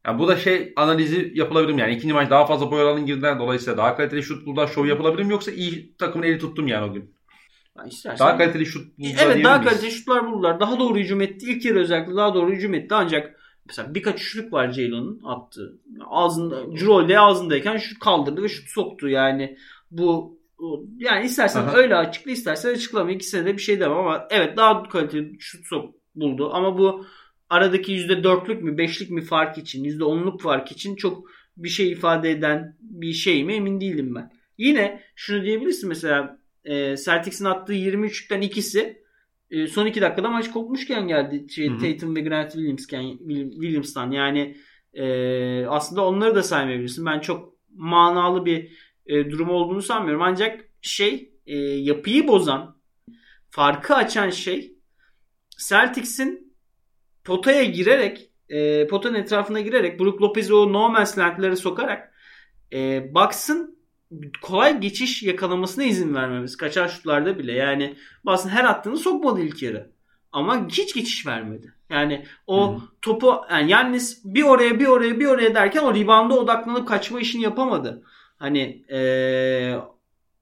Yani bu da şey analizi yapılabilir mi? Yani ikinci maç daha fazla boy alanın girdiler. Dolayısıyla daha kaliteli şut burada şov yapılabilir mi? Yoksa iyi takımın eli tuttum yani o gün. İstersen, daha kaliteli şut buldular Evet daha miyiz? kaliteli şutlar buldular. Daha doğru hücum etti. İlk yarı özellikle daha doğru hücum etti. Ancak mesela birkaç üçlük var Jalen'ın attığı. Ağzında, Cirolde ağzındayken şut kaldırdı ve şut soktu. Yani bu yani istersen Aha. öyle açıkla istersen açıklama. İkisine de bir şey demem ama evet daha kaliteli şut sok buldu. Ama bu aradaki %4'lük mü 5'lik mi fark için %10'luk fark için çok bir şey ifade eden bir şey mi emin değilim ben. Yine şunu diyebilirsin mesela e, Celtics'in attığı 23'lükten ikisi e, son 2 dakikada maç kopmuşken geldi şey, Tatum ve Grant Williams'ken, Williams'tan yani e, aslında onları da saymayabilirsin. Ben çok manalı bir e, durum olduğunu sanmıyorum. Ancak şey e, yapıyı bozan farkı açan şey Celtics'in potaya girerek e, potanın etrafına girerek Brook Lopez'i o no man's land'lere sokarak e, Bucks'ın kolay geçiş yakalamasına izin vermemiz. Kaçar şutlarda bile. Yani Boston her attığını sokmadı ilk yarı. Ama hiç geçiş vermedi. Yani o hmm. topu yani Yannis bir oraya bir oraya bir oraya derken o rebound'a odaklanıp kaçma işini yapamadı. Hani ee,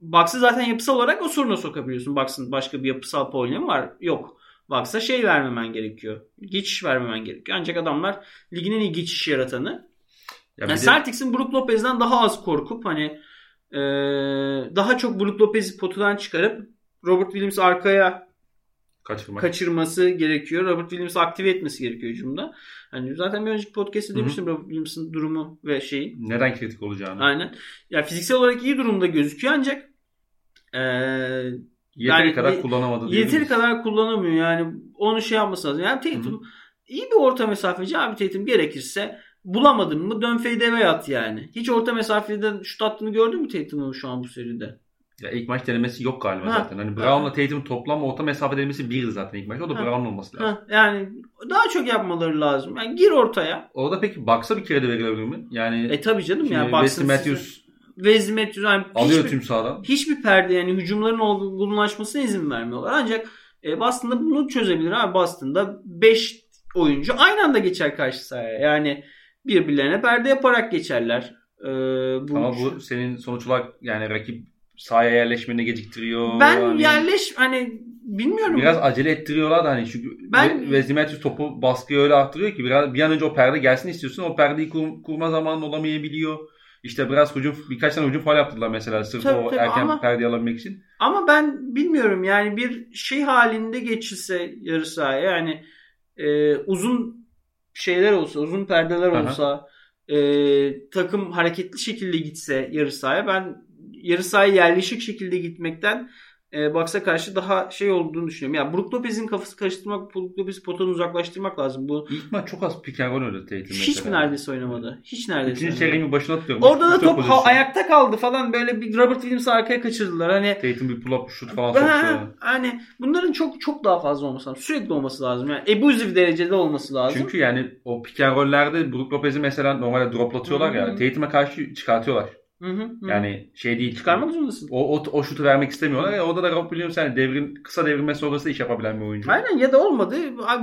Bucks'ı zaten yapısal olarak o soruna sokabiliyorsun. Bucks'ın başka bir yapısal problemi var. Yok. Bucks'a şey vermemen gerekiyor. Geçiş vermemen gerekiyor. Ancak adamlar ligin en iyi geçiş yaratanı. Ya yani Celtics'in Brook Lopez'den daha az korkup hani ee, daha çok Brook Lopez'i potadan çıkarıp Robert Williams arkaya Kaçırmak. kaçırması gerekiyor. Robert Williams'ı aktive etmesi gerekiyor hücumda. Hani zaten bir önceki podcast'te demiştim Robert Williams'ın durumu ve şeyi. Neden kritik olacağını. Aynen. Ya yani fiziksel olarak iyi durumda gözüküyor ancak ee, yeteri yani, kadar kullanamadı. Yeteri kadar kullanamıyor. Yani onu şey yapması lazım. Yani Tatum Hı-hı. iyi bir orta mesafeci abi Tatum gerekirse bulamadın mı dön fadeaway at yani. Hiç orta mesafeden şut attığını gördün mü Tatum'un şu an bu seride? Ya ilk maç denemesi yok galiba ha. zaten. Hani Brown'la Tatum toplam orta mesafe denemesi bir zaten ilk maç. O da ha. Brown olması lazım. Ha. Yani daha çok yapmaları lazım. Yani gir ortaya. Orada peki Bucks'a bir kere de verilebilir mi? Yani E tabii canım ya. Wesley Matthews Wesley Matthews yani alıyor hiçbir, tüm sahadan. Hiçbir perde yani hücumların olgunlaşmasına izin vermiyorlar. Ancak e, Boston'da bunu çözebilir abi. Boston'da 5 oyuncu aynı anda geçer karşı sahaya. Yani birbirlerine perde yaparak geçerler. Ee, bu Ama bu senin sonuç olarak yani rakip sahaya yerleşmeni geciktiriyor. Ben hani yerleş hani bilmiyorum. Biraz acele ettiriyorlar da hani çünkü ben Wesley topu baskıyı öyle arttırıyor ki biraz bir an önce o perde gelsin istiyorsun. O perdeyi kur, kurma zamanı olamayabiliyor. İşte biraz hücum birkaç tane hücum faal yaptılar mesela sırf tabii, o tabii, erken ama, perdeyi alabilmek için. Ama ben bilmiyorum yani bir şey halinde geçilse yarı sahaya yani e, uzun şeyler olsa, uzun perdeler olsa, e, takım hareketli şekilde gitse yarı sahaya ben yarı sahaya yerleşik şekilde gitmekten e, Bucks'a karşı daha şey olduğunu düşünüyorum. Yani Brook Lopez'in kafası karıştırmak, Brook Lopez'i potadan uzaklaştırmak lazım. Bu İlk maç çok az pick and roll Tatum Hiç mi neredeyse oynamadı? Hiç neredeyse İkinci çeyreğin başına atıyorum. Orada da top ha, ayakta kaldı falan böyle bir Robert Williams'ı arkaya kaçırdılar. Hani Tatum bir pull-up şut falan soktu. Hani bunların çok çok daha fazla olması lazım. Sürekli olması lazım. Yani abusive derecede olması lazım. Çünkü yani o pick and roll'lerde Brook Lopez'i mesela normalde droplatıyorlar ya. Tatum'a karşı çıkartıyorlar. Hı hı, hı. Yani şey değil. Çıkarmak zorundasın. O, o, o şutu vermek istemiyorlar. Ya, orada da Rob Williams yani devrin, kısa devrilme sonrası iş yapabilen bir oyuncu. Aynen ya da olmadı.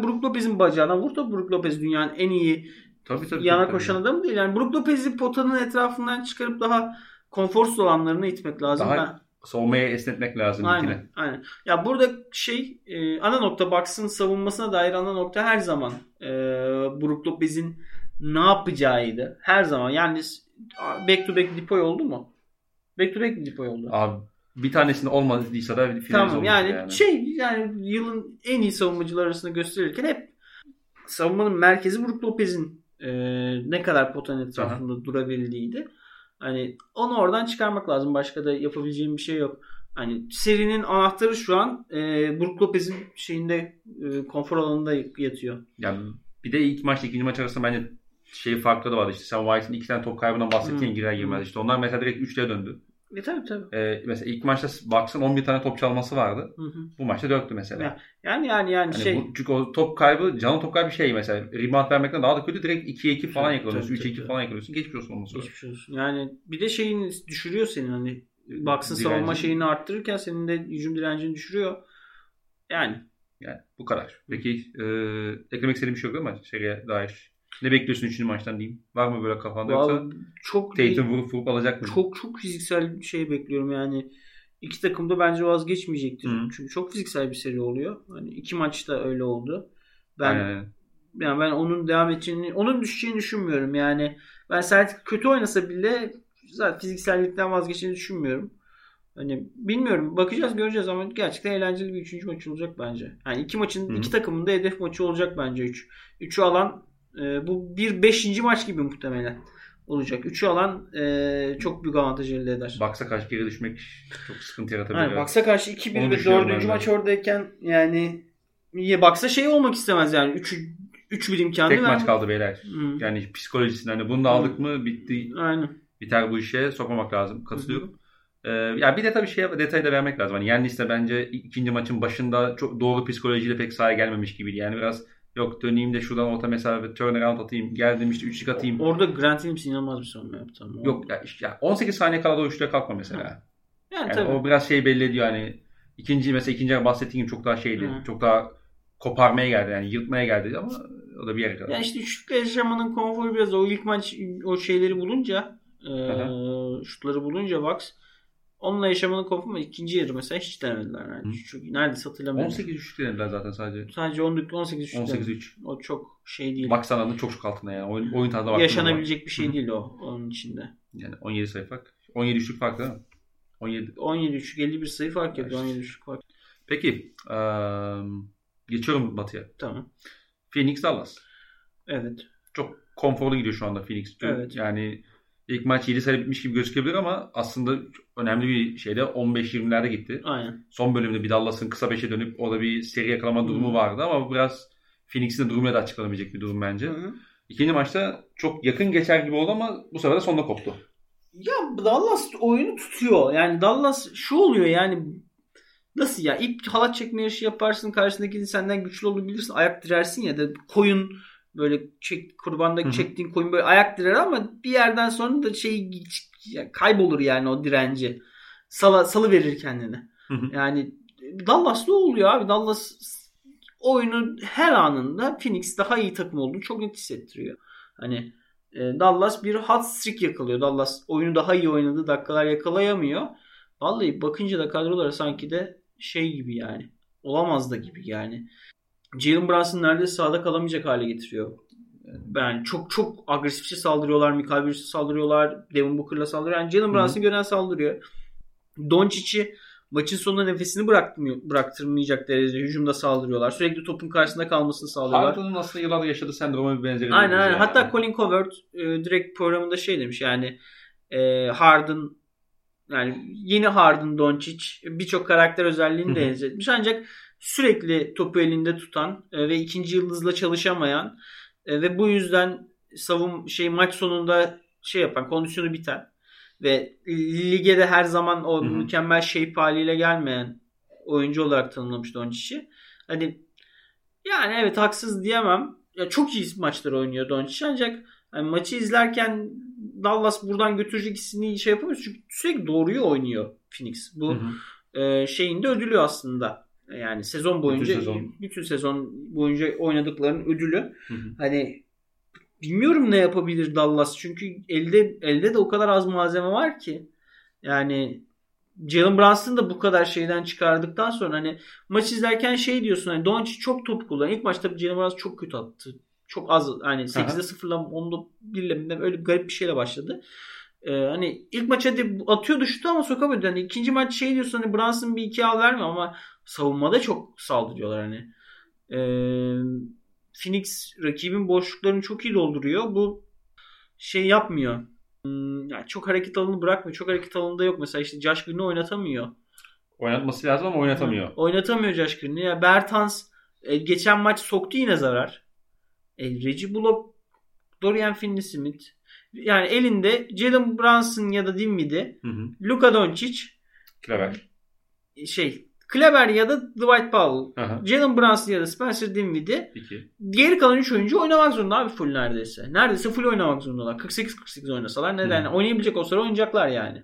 Brook Lopez'in bacağına vur da Brook Lopez dünyanın en iyi tabii, tabii, yana tabii, koşan tabii. adam değil. Yani Brook Lopez'i potanın etrafından çıkarıp daha konforsuz olanlarını itmek lazım. Daha ben... savunmaya esnetmek lazım. Aynen, ikine. aynen. Ya burada şey e, ana nokta Bucks'ın savunmasına dair ana nokta her zaman e, Brook Lopez'in ne yapacağıydı. Her zaman. Yani back to back depoy oldu mu? Back to back depoy oldu. Abi bir tanesinde olmadıysa da tamam, yani, yani şey yani yılın en iyi savunmacılar arasında gösterirken hep savunmanın merkezi Brook Lopez'in e, ne kadar potanın etrafında Aha. durabildiydi. Hani onu oradan çıkarmak lazım. Başka da yapabileceğim bir şey yok. Hani serinin anahtarı şu an e, Brook Lopez'in şeyinde e, konfor alanında yatıyor. Yani bir de ilk maçla ikinci maç arasında bence şey farkları da vardı. İşte sen White'ın iki tane top kaybından bahsettiğin hmm. girer girmez. İşte onlar mesela direkt üçlüye döndü. E tabii tabii. Ee, mesela ilk maçta Bucks'ın 11 tane top çalması vardı. Hı hı. Bu maçta 4'tü mesela. Ya, yani yani yani hani şey. Bu, çünkü o top kaybı, canlı top kaybı şey mesela. Rebound vermekten daha da kötü. Direkt 2'ye 2 falan yakalıyorsun. 3'e 2 falan yakalıyorsun. Geçmiş olsun ondan sonra. Geçmiş olsun. Yani bir de şeyin düşürüyor senin hani Bucks'ın savunma şeyini arttırırken senin de hücum direncini düşürüyor. Yani. Yani bu kadar. Peki e, eklemek istediğim bir şey yok ama seriye dair. Ne bekliyorsun üçüncü maçtan diyeyim? Var mı böyle kafanda Vallahi yoksa çok Tatum vurup vurup alacak mı? Çok çok fiziksel bir şey bekliyorum yani. İki takım da bence vazgeçmeyecektir. Hı. Çünkü çok fiziksel bir seri oluyor. Hani iki maçta öyle oldu. Ben Aynen. yani ben onun devam edeceğini, onun düşeceğini düşünmüyorum. Yani ben Celtic kötü oynasa bile zaten fiziksellikten vazgeçeceğini düşünmüyorum. Hani bilmiyorum bakacağız göreceğiz ama gerçekten eğlenceli bir üçüncü maç olacak bence. Yani iki maçın Hı-hı. iki takımın da hedef maçı olacak bence üç. Üçü alan e, bu bir beşinci maç gibi muhtemelen olacak. Üçü alan e, çok büyük avantaj elde eder. Baksa karşı geri düşmek çok sıkıntı yaratabilir. Yani Baksa karşı 2-1 ve dördüncü maç oradayken yani niye baksa şey olmak istemez yani. Üç, üç bir imkanı Tek maç kaldı beyler. Hı. Yani psikolojisinden hani bunu da aldık Hı. mı bitti. Aynen. Biter bu işe sokmamak lazım. Katılıyorum. Ee, ya bir de tabii şey detayı da vermek lazım. Hani Yennis'te bence ikinci maçın başında çok doğru psikolojiyle pek sahaya gelmemiş gibiydi. Yani biraz Yok döneyim de şuradan orta mesafe turnaround atayım. Geldim işte üçlük atayım. Orada Grant Williams inanılmaz bir savunma yaptı. Ama. Yok ya, ya 18 saniye kala da o üçlüğe kalkma mesela. Ha. Yani, yani tabii. o biraz şey belli ediyor hani. ikinci mesela ikinci bahsettiğim gibi çok daha şeydi. Hı. Çok daha koparmaya geldi yani yırtmaya geldi ama o da bir yere kadar. Ya işte üçlükle yaşamanın konforu biraz o ilk maç o şeyleri bulunca e, şutları bulunca Bucks Onunla yaşamanın konforu ikinci yarı mesela hiç denemediler. Yani. Çünkü neredeyse hatırlamıyorum. 18 3 denediler zaten sadece. Sadece 18 3 18 3. O çok şey değil. Bak sanatının çok çok altında yani. Oyun, oyun tarzı Yaşanabilecek bir şey değil o onun içinde. Yani 17 sayı fark. 17 üçlük fark değil mi? 17. 17 üçlük 51 sayı fark ediyor. 17 üçlük fark. Peki. Um, geçiyorum Batı'ya. Tamam. Phoenix Dallas. Evet. Çok konforlu gidiyor şu anda Phoenix. Evet. Yani İlk maç 7 sayı bitmiş gibi gözükebilir ama aslında önemli bir şeyde 15-20'lerde gitti. Aynen. Son bölümde bir Dallas'ın kısa 5'e dönüp orada bir seri yakalama durumu Hı. vardı ama bu biraz Phoenix'in durumuyla da açıklanabilecek bir durum bence. Hı. İkinci maçta çok yakın geçer gibi oldu ama bu sefer de sonunda koptu. Ya Dallas oyunu tutuyor. Yani Dallas şu oluyor yani nasıl ya ilk halat çekme yarışı yaparsın karşısındaki senden güçlü olabilirsin ayak dirersin ya da koyun böyle çek, kurbanda Hı-hı. çektiğin koyun böyle ayak direr ama bir yerden sonra da şey kaybolur yani o direnci. Sala, salı verir kendini. Hı-hı. Yani Dallas ne oluyor abi? Dallas oyunu her anında Phoenix daha iyi takım olduğunu çok net hissettiriyor. Hani e, Dallas bir hot streak yakalıyor. Dallas oyunu daha iyi oynadığı dakikalar yakalayamıyor. Vallahi bakınca da kadrolara sanki de şey gibi yani. Olamaz da gibi yani. Jalen Brunson neredeyse sahada kalamayacak hale getiriyor. Ben çok çok agresifçe saldırıyorlar. Michael Bridges'e saldırıyorlar. Devin Booker'la saldırıyor. Yani Jalen Brunson gören saldırıyor. Doncic'i maçın sonunda nefesini bıraktırmayacak derecede hücumda saldırıyorlar. Sürekli topun karşısında kalmasını sağlıyorlar. Harden'ın aslında yıllarda yaşadığı sendroma bir benzeri. Aynen aynen. Yani. Hatta Colin Covert e, direkt programında şey demiş yani e, Harden yani yeni Harden Doncic birçok karakter özelliğini de benzetmiş. Ancak sürekli topu elinde tutan e, ve ikinci yıldızla çalışamayan e, ve bu yüzden savun şey maç sonunda şey yapan kondisyonu biten ve lige de her zaman o Hı-hı. mükemmel shape haliyle gelmeyen oyuncu olarak tanımlamıştı Doncic'i. Hani yani evet haksız diyemem. Ya çok iyi maçlar oynuyor Doncic ancak yani maçı izlerken Dallas buradan götürecek hissini şey yapamıyor. Çünkü sürekli doğruyu oynuyor Phoenix. Bu e, şeyin de ödülü aslında. Yani sezon boyunca bütün sezon, bütün sezon boyunca oynadıklarının ödülü. Hı hı. Hani bilmiyorum ne yapabilir Dallas çünkü elde elde de o kadar az malzeme var ki. Yani Jalen Brunson da bu kadar şeyden çıkardıktan sonra hani maç izlerken şey diyorsun hani Doncic çok top kullanıyor. İlk maçta Jalen Brunson çok kötü attı. Çok az hani 8'de 0'la 10'da 1'le öyle garip bir şeyle başladı. Ee, hani ilk maç hadi atıyordu şutu ama sokamıyordu. Hani ikinci maç şey diyorsun hani Brunson bir iki al verme ama savunmada çok saldırıyorlar hani. Ee, Phoenix rakibin boşluklarını çok iyi dolduruyor. Bu şey yapmıyor. Hmm, yani çok hareket alanı bırakmıyor. Çok hareket alanında yok. Mesela işte Josh Green'i oynatamıyor. Oynatması lazım ama oynatamıyor. Hı, oynatamıyor Josh Green'i. Ya Bertans e, geçen maç soktu yine zarar. E, Reggie Bullock, Dorian Finney-Smith. Yani elinde Jalen Brunson ya da Dinwiddie, Luka Doncic, Kleber. Şey, Kleber ya da Dwight Powell. Jalen Brunson ya da Spencer Dinwiddie. Geri kalan 3 oyuncu oynamak zorunda abi full neredeyse. Neredeyse full oynamak zorundalar. 48-48 oynasalar neden? Hmm. Oynayabilecek olsalar oynayacaklar yani.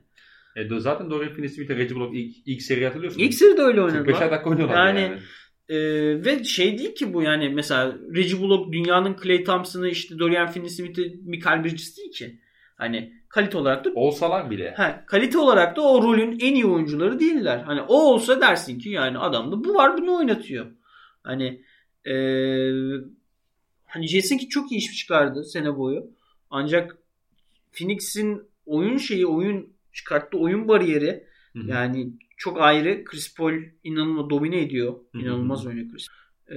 E, zaten Dorian Finney-Smith'e Reggie Bullock ilk, ilk seri hatırlıyorsun. İlk seri de öyle oynadılar. 45'er dakika oynuyorlar yani. yani. E, ve şey değil ki bu yani mesela Reggie Bullock dünyanın Clay Thompson'ı işte Dorian Finney-Smith'i Michael Bridges değil ki. Hani kalite olarak da olsalar bile. He, kalite olarak da o rolün en iyi oyuncuları değiller. Hani o olsa dersin ki yani adamda bu var bunu oynatıyor. Hani ee, hani ki çok iyi iş çıkardı sene boyu. Ancak Phoenix'in oyun şeyi, oyun çıkarttığı oyun bariyeri Hı-hı. yani çok ayrı. Chris Paul inanılmaz domine ediyor. İnanılmaz Hı-hı. oynuyor Chris. Ee,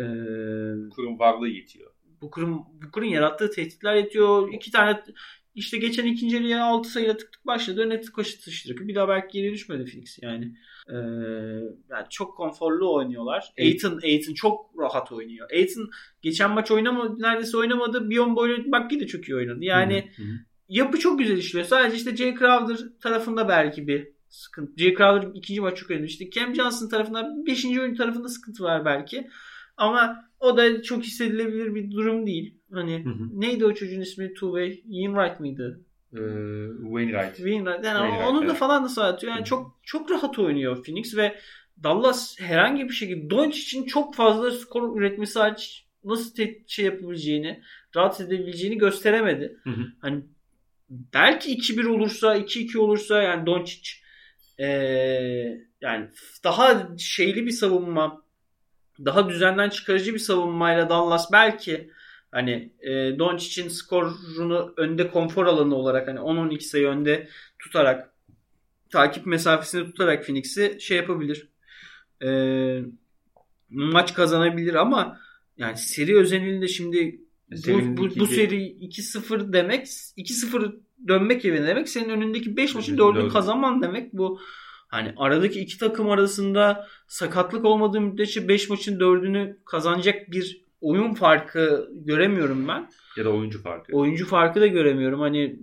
kurum varlığı yetiyor. Bu kurum bu kurum yarattığı tehditler yetiyor. İki tane işte geçen ikinci yarıya 6 sayıyla tık tık başladı. Öne tık koşu sıçtırıp bir daha belki geri düşmedi Phoenix yani. Ee, yani çok konforlu oynuyorlar. Aiton, Aiton çok rahat oynuyor. Aiton geçen maç oynamadı, neredeyse oynamadı. Bion boylu bak de çok iyi oynadı. Yani hı hı. yapı çok güzel işliyor. Sadece işte Jay Crowder tarafında belki bir sıkıntı. Jay Crowder ikinci maç çok oynadı. İşte Cam Johnson tarafında, beşinci oyun tarafında sıkıntı var belki. Ama o da çok hissedilebilir bir durum değil. Hani hı hı. neydi o çocuğun ismi? Two-Way? Wainwright mıydı? Ee, Wainwright. Wainwright. Yani Wainwright, onun evet. da falan da sağ atıyor. Yani hı. çok çok rahat oynuyor Phoenix ve Dallas herhangi bir şekilde Doncic için çok fazla skor üretmesi hariç nasıl te- şey yapabileceğini, rahat edebileceğini gösteremedi. Hı hı. Hani belki 2-1 olursa, 2-2 olursa yani Doncic ee, yani daha şeyli bir savunma, daha düzenden çıkarıcı bir savunmayla Dallas belki hani e, Doncic'in skorunu önde konfor alanı olarak hani 10-12 sayı önde tutarak takip mesafesini tutarak Phoenix'i şey yapabilir. E, maç kazanabilir ama yani seri özelinde şimdi bu, bu, bu seri 2-0 demek 2-0 dönmek yerine demek senin önündeki 5 maçın 4'ünü kazanman demek. Bu Hani aradaki iki takım arasında sakatlık olmadığı müddetçe 5 maçın 4'ünü kazanacak bir oyun farkı göremiyorum ben. Ya da oyuncu farkı. Oyuncu farkı da göremiyorum. Hani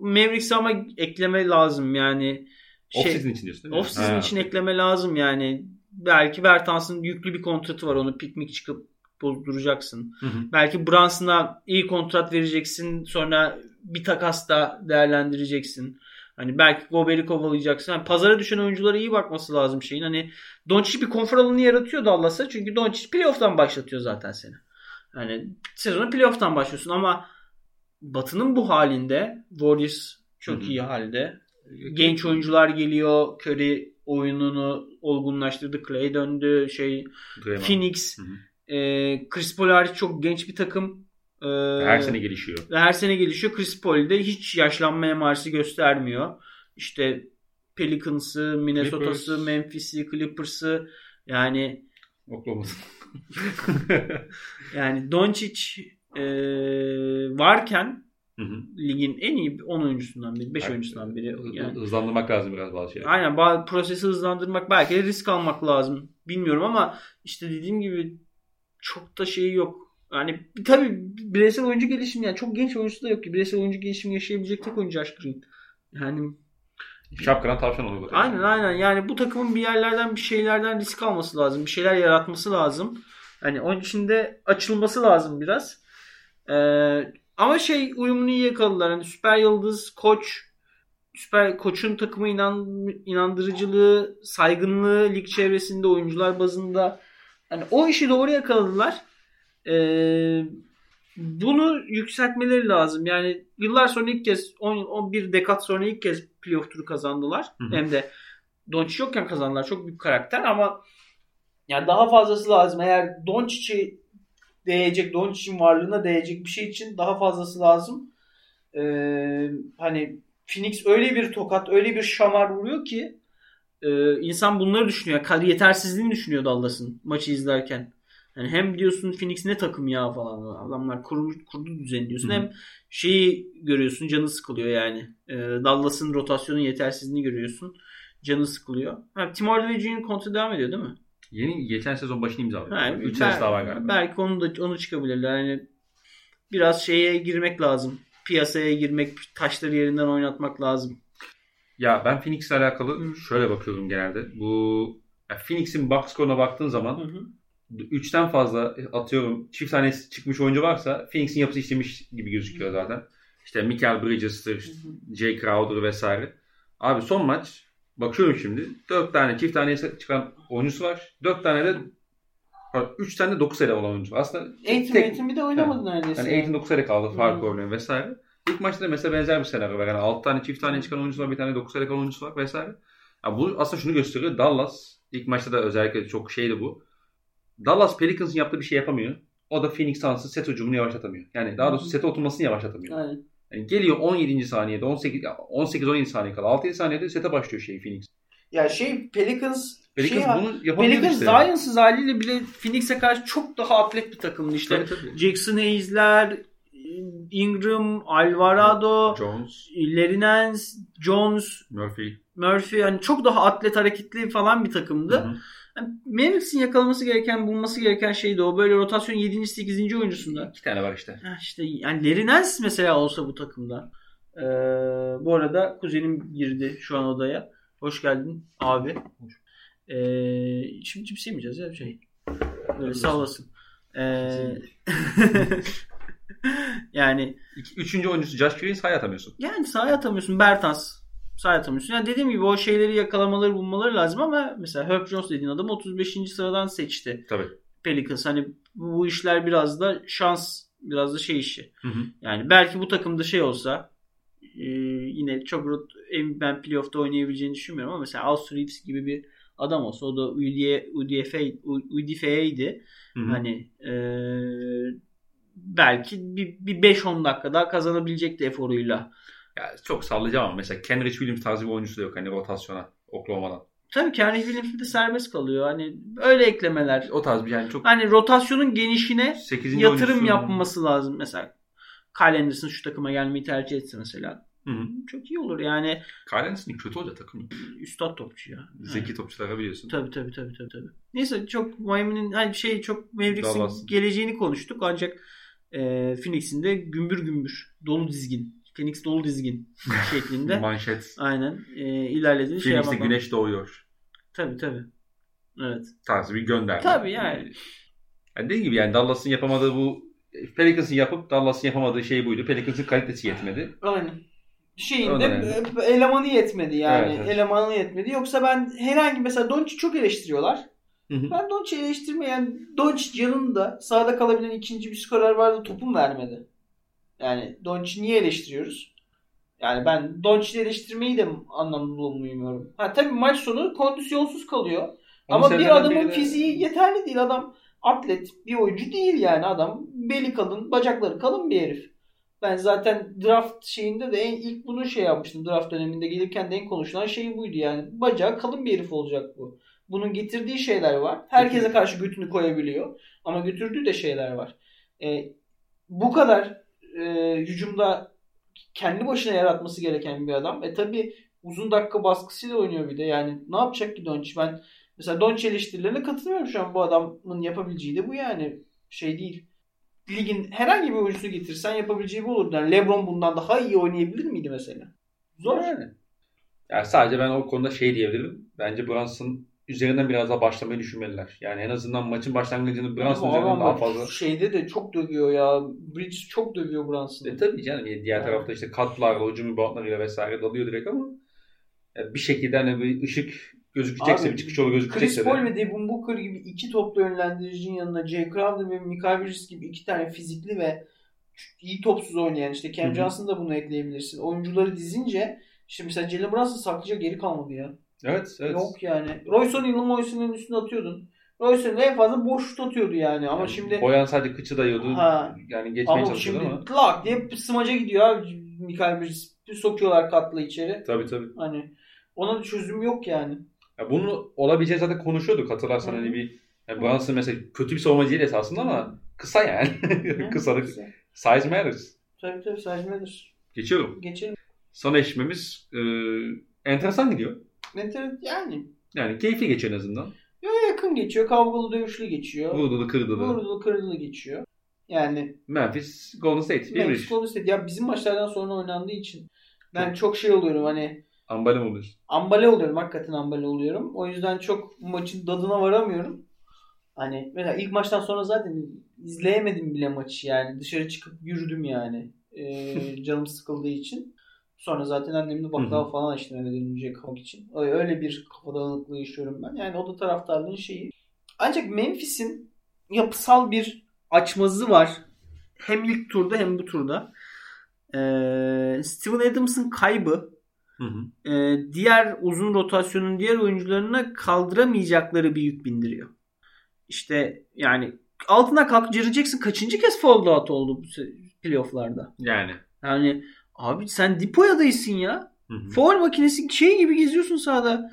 Mavericks'e ama ekleme lazım yani. Şey, off-season için diyorsun değil mi? Off-season için ekleme lazım yani. Belki Bertans'ın yüklü bir kontratı var. Onu piknik çıkıp bozduracaksın. Hı hı. Belki Brunson'a iyi kontrat vereceksin. Sonra bir takas da değerlendireceksin. Hani belki Gober'i kovalayacaksın. Yani pazara düşen oyunculara iyi bakması lazım şeyin. Hani Doncic bir konfor alanı yaratıyor Dallas'a. Çünkü Doncic playoff'tan başlatıyor zaten seni. Yani sezonu playoff'tan başlıyorsun ama Batı'nın bu halinde Warriors çok Hı-hı. iyi halde. Genç oyuncular geliyor. Curry oyununu olgunlaştırdı. Clay döndü. Şey Draymond. Phoenix. E, Chris Paul çok genç bir takım. Ee, her sene gelişiyor. Her sene gelişiyor. Chris Paul de hiç yaşlanma emaresi göstermiyor. İşte Pelicans'ı, Minnesota'sı, Clippers. Memphis'i, Clippers'ı yani Oklahoma'sı. yani Doncic e, varken hı hı. ligin en iyi 10 oyuncusundan biri, 5 oyuncusundan biri. Yani, hızlandırmak lazım biraz bazı şeyler. Aynen bazı prosesi hızlandırmak belki de risk almak lazım. Bilmiyorum ama işte dediğim gibi çok da şey yok yani tabii bireysel oyuncu gelişimi yani çok genç oyuncu da yok ki. Bireysel oyuncu gelişimi yaşayabilecek tek oyuncu Green. Yani Şapkadan tavşan oluyor. Aynen yani. aynen. Yani bu takımın bir yerlerden bir şeylerden risk alması lazım. Bir şeyler yaratması lazım. Yani onun için de açılması lazım biraz. Ee, ama şey uyumunu iyi yakaladılar. Hani süper yıldız, koç, süper koçun takımı inan, inandırıcılığı, saygınlığı lig çevresinde oyuncular bazında hani o işi doğru yakaladılar. Ee, bunu yükseltmeleri lazım. Yani yıllar sonra ilk kez 11 dekat sonra ilk kez playoff turu kazandılar. Hı hı. Hem de Doncic yokken kazandılar. Çok büyük karakter ama yani daha fazlası lazım. Eğer Doncic'i değecek, Doncic'in varlığına değecek bir şey için daha fazlası lazım. Ee, hani Phoenix öyle bir tokat, öyle bir şamar vuruyor ki e, insan bunları düşünüyor. Yetersizliğini düşünüyor Dallas'ın maçı izlerken. Yani hem diyorsun Phoenix ne takım ya falan. Adamlar kurmuş, kurdu düzeni diyorsun. Hı-hı. Hem şeyi görüyorsun canı sıkılıyor yani. E, Dallas'ın rotasyonun yetersizliğini görüyorsun. canı sıkılıyor. Ha, Tim Hardaway Jr. kontratı devam ediyor değil mi? Yeni geçen sezon başını imzaladı. Ha, 3 bel- sene daha var galiba. Belki onu da onu çıkabilirler. Yani biraz şeye girmek lazım. Piyasaya girmek, taşları yerinden oynatmak lazım. Ya ben Phoenix'le alakalı şöyle bakıyorum genelde. Bu Phoenix'in box score'una baktığın zaman Hı hı. 3'ten fazla atıyorum çift tane çıkmış oyuncu varsa Phoenix'in yapısı işlemiş gibi gözüküyor zaten. İşte Michael Bridges'tır, Jay Crowder vesaire. Abi son maç bakıyorum şimdi 4 tane çift tane çıkan oyuncusu var. 4 tane de 3 tane de 9 ele olan oyuncu var. Aslında Eğitim tek- eğitim bir de oynamadı neredeyse. yani eğitim 9 ele kaldı. Fark problemi vesaire. İlk maçta da mesela benzer bir senaryo var. Yani 6 tane çift tane çıkan oyuncusu var. Bir tane 9 ele kalan oyuncusu var vesaire. Ya bu aslında şunu gösteriyor. Dallas ilk maçta da özellikle çok şeydi bu. Dallas Pelicans'ın yaptığı bir şey yapamıyor. O da Phoenix Suns'ın set hücumunu yavaşlatamıyor. Yani daha doğrusu sete oturmasını yavaşlatamıyor. Aynen. Yani geliyor 17. saniyede 18 18-17 saniye kala 6 saniyede sete başlıyor şey Phoenix. Ya şey Pelicans Pelicans şey, bunu yapabiliyor Pelicans işte. Zion'sız haliyle bile Phoenix'e karşı çok daha atlet bir takımdı işte. Tabii, tabii. Jackson Hayes'ler, Ingram, Alvarado, Jones, Nance, Jones, Murphy. Murphy yani çok daha atlet hareketli falan bir takımdı. Hı hı. Yani Mavericks'in yakalaması gereken, bulması gereken şey de o. Böyle rotasyon 7. 8. oyuncusunda. İki tane var işte. Ha işte yani Larry Nance mesela olsa bu takımda. Ee, bu arada kuzenim girdi şu an odaya. Hoş geldin abi. Ee, şimdi cips yemeyeceğiz ya şey. Böyle sağ olasın. Ee, yani İki, üçüncü oyuncusu Josh Green sahaya atamıyorsun. yani sahaya atamıyorsun. Bertans sahaya atamıyorsun. Yani dediğim gibi o şeyleri yakalamaları bulmaları lazım ama mesela Herb Jones dediğin adam 35. sıradan seçti. Tabii. Pelicans. Hani bu, işler biraz da şans, biraz da şey işi. Hı hı. Yani belki bu takımda şey olsa e, yine çok ben playoff'ta oynayabileceğini düşünmüyorum ama mesela Austin Reeves gibi bir adam olsa o da UDF, UDFA, UDFA'ydi. Hani e, belki bir, bir 5-10 dakika daha kazanabilecekti eforuyla. Ya çok sallayacağım ama mesela Kenrich Williams tarzı bir oyuncusu da yok hani rotasyona Oklahoma'dan. Tabii Kenny Williams de serbest kalıyor. Hani öyle eklemeler. O tarz bir yani çok Hani rotasyonun genişine 8. yatırım oyuncusu- yapması lazım. Mesela Kyle Anderson şu takıma gelmeyi tercih etse mesela. Hı hı. Çok iyi olur yani. Kyle Anderson kötü olacak takım. Üstad topçu ya. Zeki topçulara biliyorsun. Tabii tabii tabii tabii. tabii. Neyse çok Miami'nin hani şey çok Mavericks'in geleceğini konuştuk ancak e, Phoenix'in de gümbür gümbür dolu dizgin. Phoenix dolu dizgin şeklinde. Manşet. Aynen. E, ilerlediğini şey Phoenix'te yapmak. güneş doğuyor. Tabii tabii. Evet. Tarzı bir gönderme. Tabii yani. Yani dediğim gibi yani Dallas'ın yapamadığı bu Pelicans'ın yapıp Dallas'ın yapamadığı şey buydu. Pelicans'ın kalitesi yetmedi. Aynen. Şeyin O de da e, elemanı yetmedi yani. Evet, evet. Elemanı yetmedi. Yoksa ben herhangi mesela Doncic çok eleştiriyorlar. Ben Doncic'i eleştirmeyen Doncic yanında sahada kalabilen ikinci bir skorer vardı topun vermedi. Yani Doncic'i niye eleştiriyoruz? Yani ben Doncic'i eleştirmeyi de anlamlı bulmuyorum. Ha tabii maç sonu kondisyonsuz kalıyor. Ama sebeplerinden bir adamın de- fiziği yeterli değil. Adam atlet bir oyuncu değil yani. Adam beli kalın, bacakları kalın bir herif. Ben zaten draft şeyinde de en ilk bunu şey yapmıştım. Draft döneminde gelirken de en konuşulan şey buydu yani. Bacağı kalın bir herif olacak bu. Bunun getirdiği şeyler var. Herkese karşı götünü koyabiliyor. Ama götürdüğü de şeyler var. Ee, bu kadar e, hücumda kendi başına yaratması gereken bir adam. E tabi uzun dakika baskısıyla oynuyor bir de. Yani ne yapacak ki Doncic? Ben mesela Doncic eleştirilerine katılmıyorum şu an. Bu adamın yapabileceği de bu yani. Şey değil. Ligin herhangi bir oyuncusunu getirsen yapabileceği bu olurdu. Yani LeBron bundan daha iyi oynayabilir miydi mesela? Zor. Yani. Yani sadece ben o konuda şey diyebilirim. Bence Brunson üzerinden biraz daha başlamayı düşünmeliler. Yani en azından maçın başlangıcını Brunson üzerinden daha fazla. Şeyde de çok dövüyor ya. Bridges çok dövüyor Brunson'ı. E tabii canım yani diğer Evet. tarafta işte katlarla, hücum reboundlarıyla vesaire dalıyor direkt ama ya bir şekilde hani bir ışık gözükecekse, Abi, bir çıkış yolu Chris gözükecekse Paul de. ve Devin Booker gibi iki toplu yönlendiricinin yanına Jay Crowder ve Michael Bridges gibi iki tane fizikli ve iyi topsuz oynayan işte Cam Hı hı. Johnson da bunu ekleyebilirsin. Oyuncuları dizince işte mesela Jalen Brunson saklayacak geri kalmadı ya. Evet, evet. Yok yani. O'Neal'ın Royce'nin üstüne atıyordun. Royce O'Neal en fazla boş şut atıyordu yani. Ama Yani şimdi Boyan sadece kıçı dayıyordu. Ha. Yani geçmeye ama çalışıyordu şimdi ama. lak diye smaca gidiyor abi Michael Bridges. Bir sokuyorlar katla içeri. Tabii tabii. Hani ona da çözüm yok yani. Ya bunu olabileceğini zaten konuşuyorduk hatırlarsan Hı hı. hani bir yani Brunson mesela kötü bir savunmacı değil esasında ama kısa yani. Kısalık. Size matters. Tabii tabii Serge Mathers. Geçiyorum. Geçelim. Son eşleşmemiz e, enteresan gidiyor. Net yani. Yani keyifli geçiyor en azından. Ya yakın geçiyor. Kavgalı dövüşlü geçiyor. Vurdulu kırdılı. Vurdulu kırdılı geçiyor. Yani Memphis Golden State. Memphis Golden State. Ya bizim maçlardan sonra oynandığı için ben çok şey oluyorum hani Ambale oluyorsun? Ambale oluyorum. Hakikaten ambale oluyorum. O yüzden çok maçın tadına varamıyorum. Hani mesela ilk maçtan sonra zaten izleyemedim bile maçı yani. Dışarı çıkıp yürüdüm yani. Ee, canım sıkıldığı için. Sonra zaten annemle baklava falan açtım eve dönünce kalmak için. Öyle bir kafa dağınıklığı yaşıyorum ben. Yani o da taraftarlığın şeyi. Ancak Memphis'in yapısal bir açmazı var. Hem ilk turda hem bu turda. Ee, Steven Adams'ın kaybı Hı hı. e, diğer uzun rotasyonun diğer oyuncularına kaldıramayacakları bir yük bindiriyor. İşte yani altına kalk Jerry Jackson kaçıncı kez foul out oldu bu playofflarda? Yani. Yani abi sen Dipoya'daysın ya. Foul makinesi şey gibi geziyorsun sahada.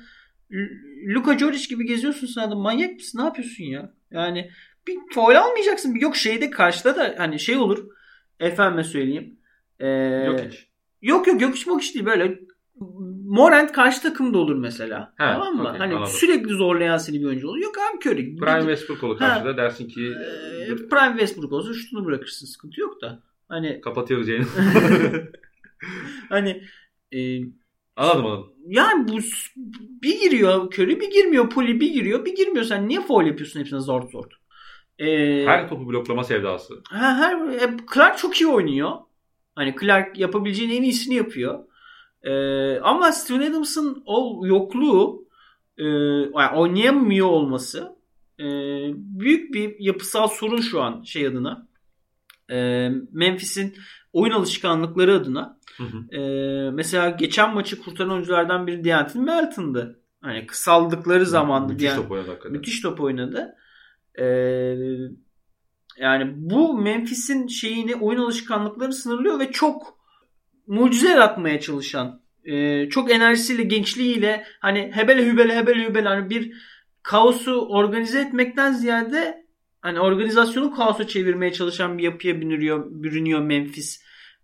Luka Joric gibi geziyorsun sahada. Manyak mısın? Ne yapıyorsun ya? Yani bir foul almayacaksın. Yok şeyde karşıda da hani şey olur. Efendime söyleyeyim. Ee, Yok hiç. Yok yok yok hiç değil böyle Morant karşı takımda olur mesela. Ha, tamam mı? okey, hani anladım. sürekli zorlayan seni bir oyuncu olur. Yok abi Curry. Prime Westbrook olur karşıda dersin ki Ee, Prime Westbrook olsa şutunu bırakırsın. Sıkıntı yok da. Hani kapatıyoruz yayını. hani e, anladım anladım. yani bu bir giriyor Curry bir girmiyor. Poli bir giriyor bir girmiyor. Sen niye foul yapıyorsun hepsine zor zor. Ee, Her topu bloklama sevdası. Ha, her, e, Clark çok iyi oynuyor. Hani Clark yapabileceğin en iyisini yapıyor. Ee, ama Steven Adams'ın o yokluğu e, yani oynayamıyor olması e, büyük bir yapısal sorun şu an şey adına. E, Memphis'in oyun alışkanlıkları adına. Hı hı. E, mesela geçen maçı kurtaran oyunculardan biri Deantin Melton'dı. Hani kısaldıkları zamanda Müthiş Deant- top oynadı hakikaten. Müthiş top oynadı. Ee, yani bu Memphis'in şeyini oyun alışkanlıkları sınırlıyor ve çok mucize yaratmaya çalışan e, çok enerjisiyle gençliğiyle hani hebele hübele hebele hübele hani bir kaosu organize etmekten ziyade hani organizasyonu kaosa çevirmeye çalışan bir yapıya bürünüyor, bürünüyor Memphis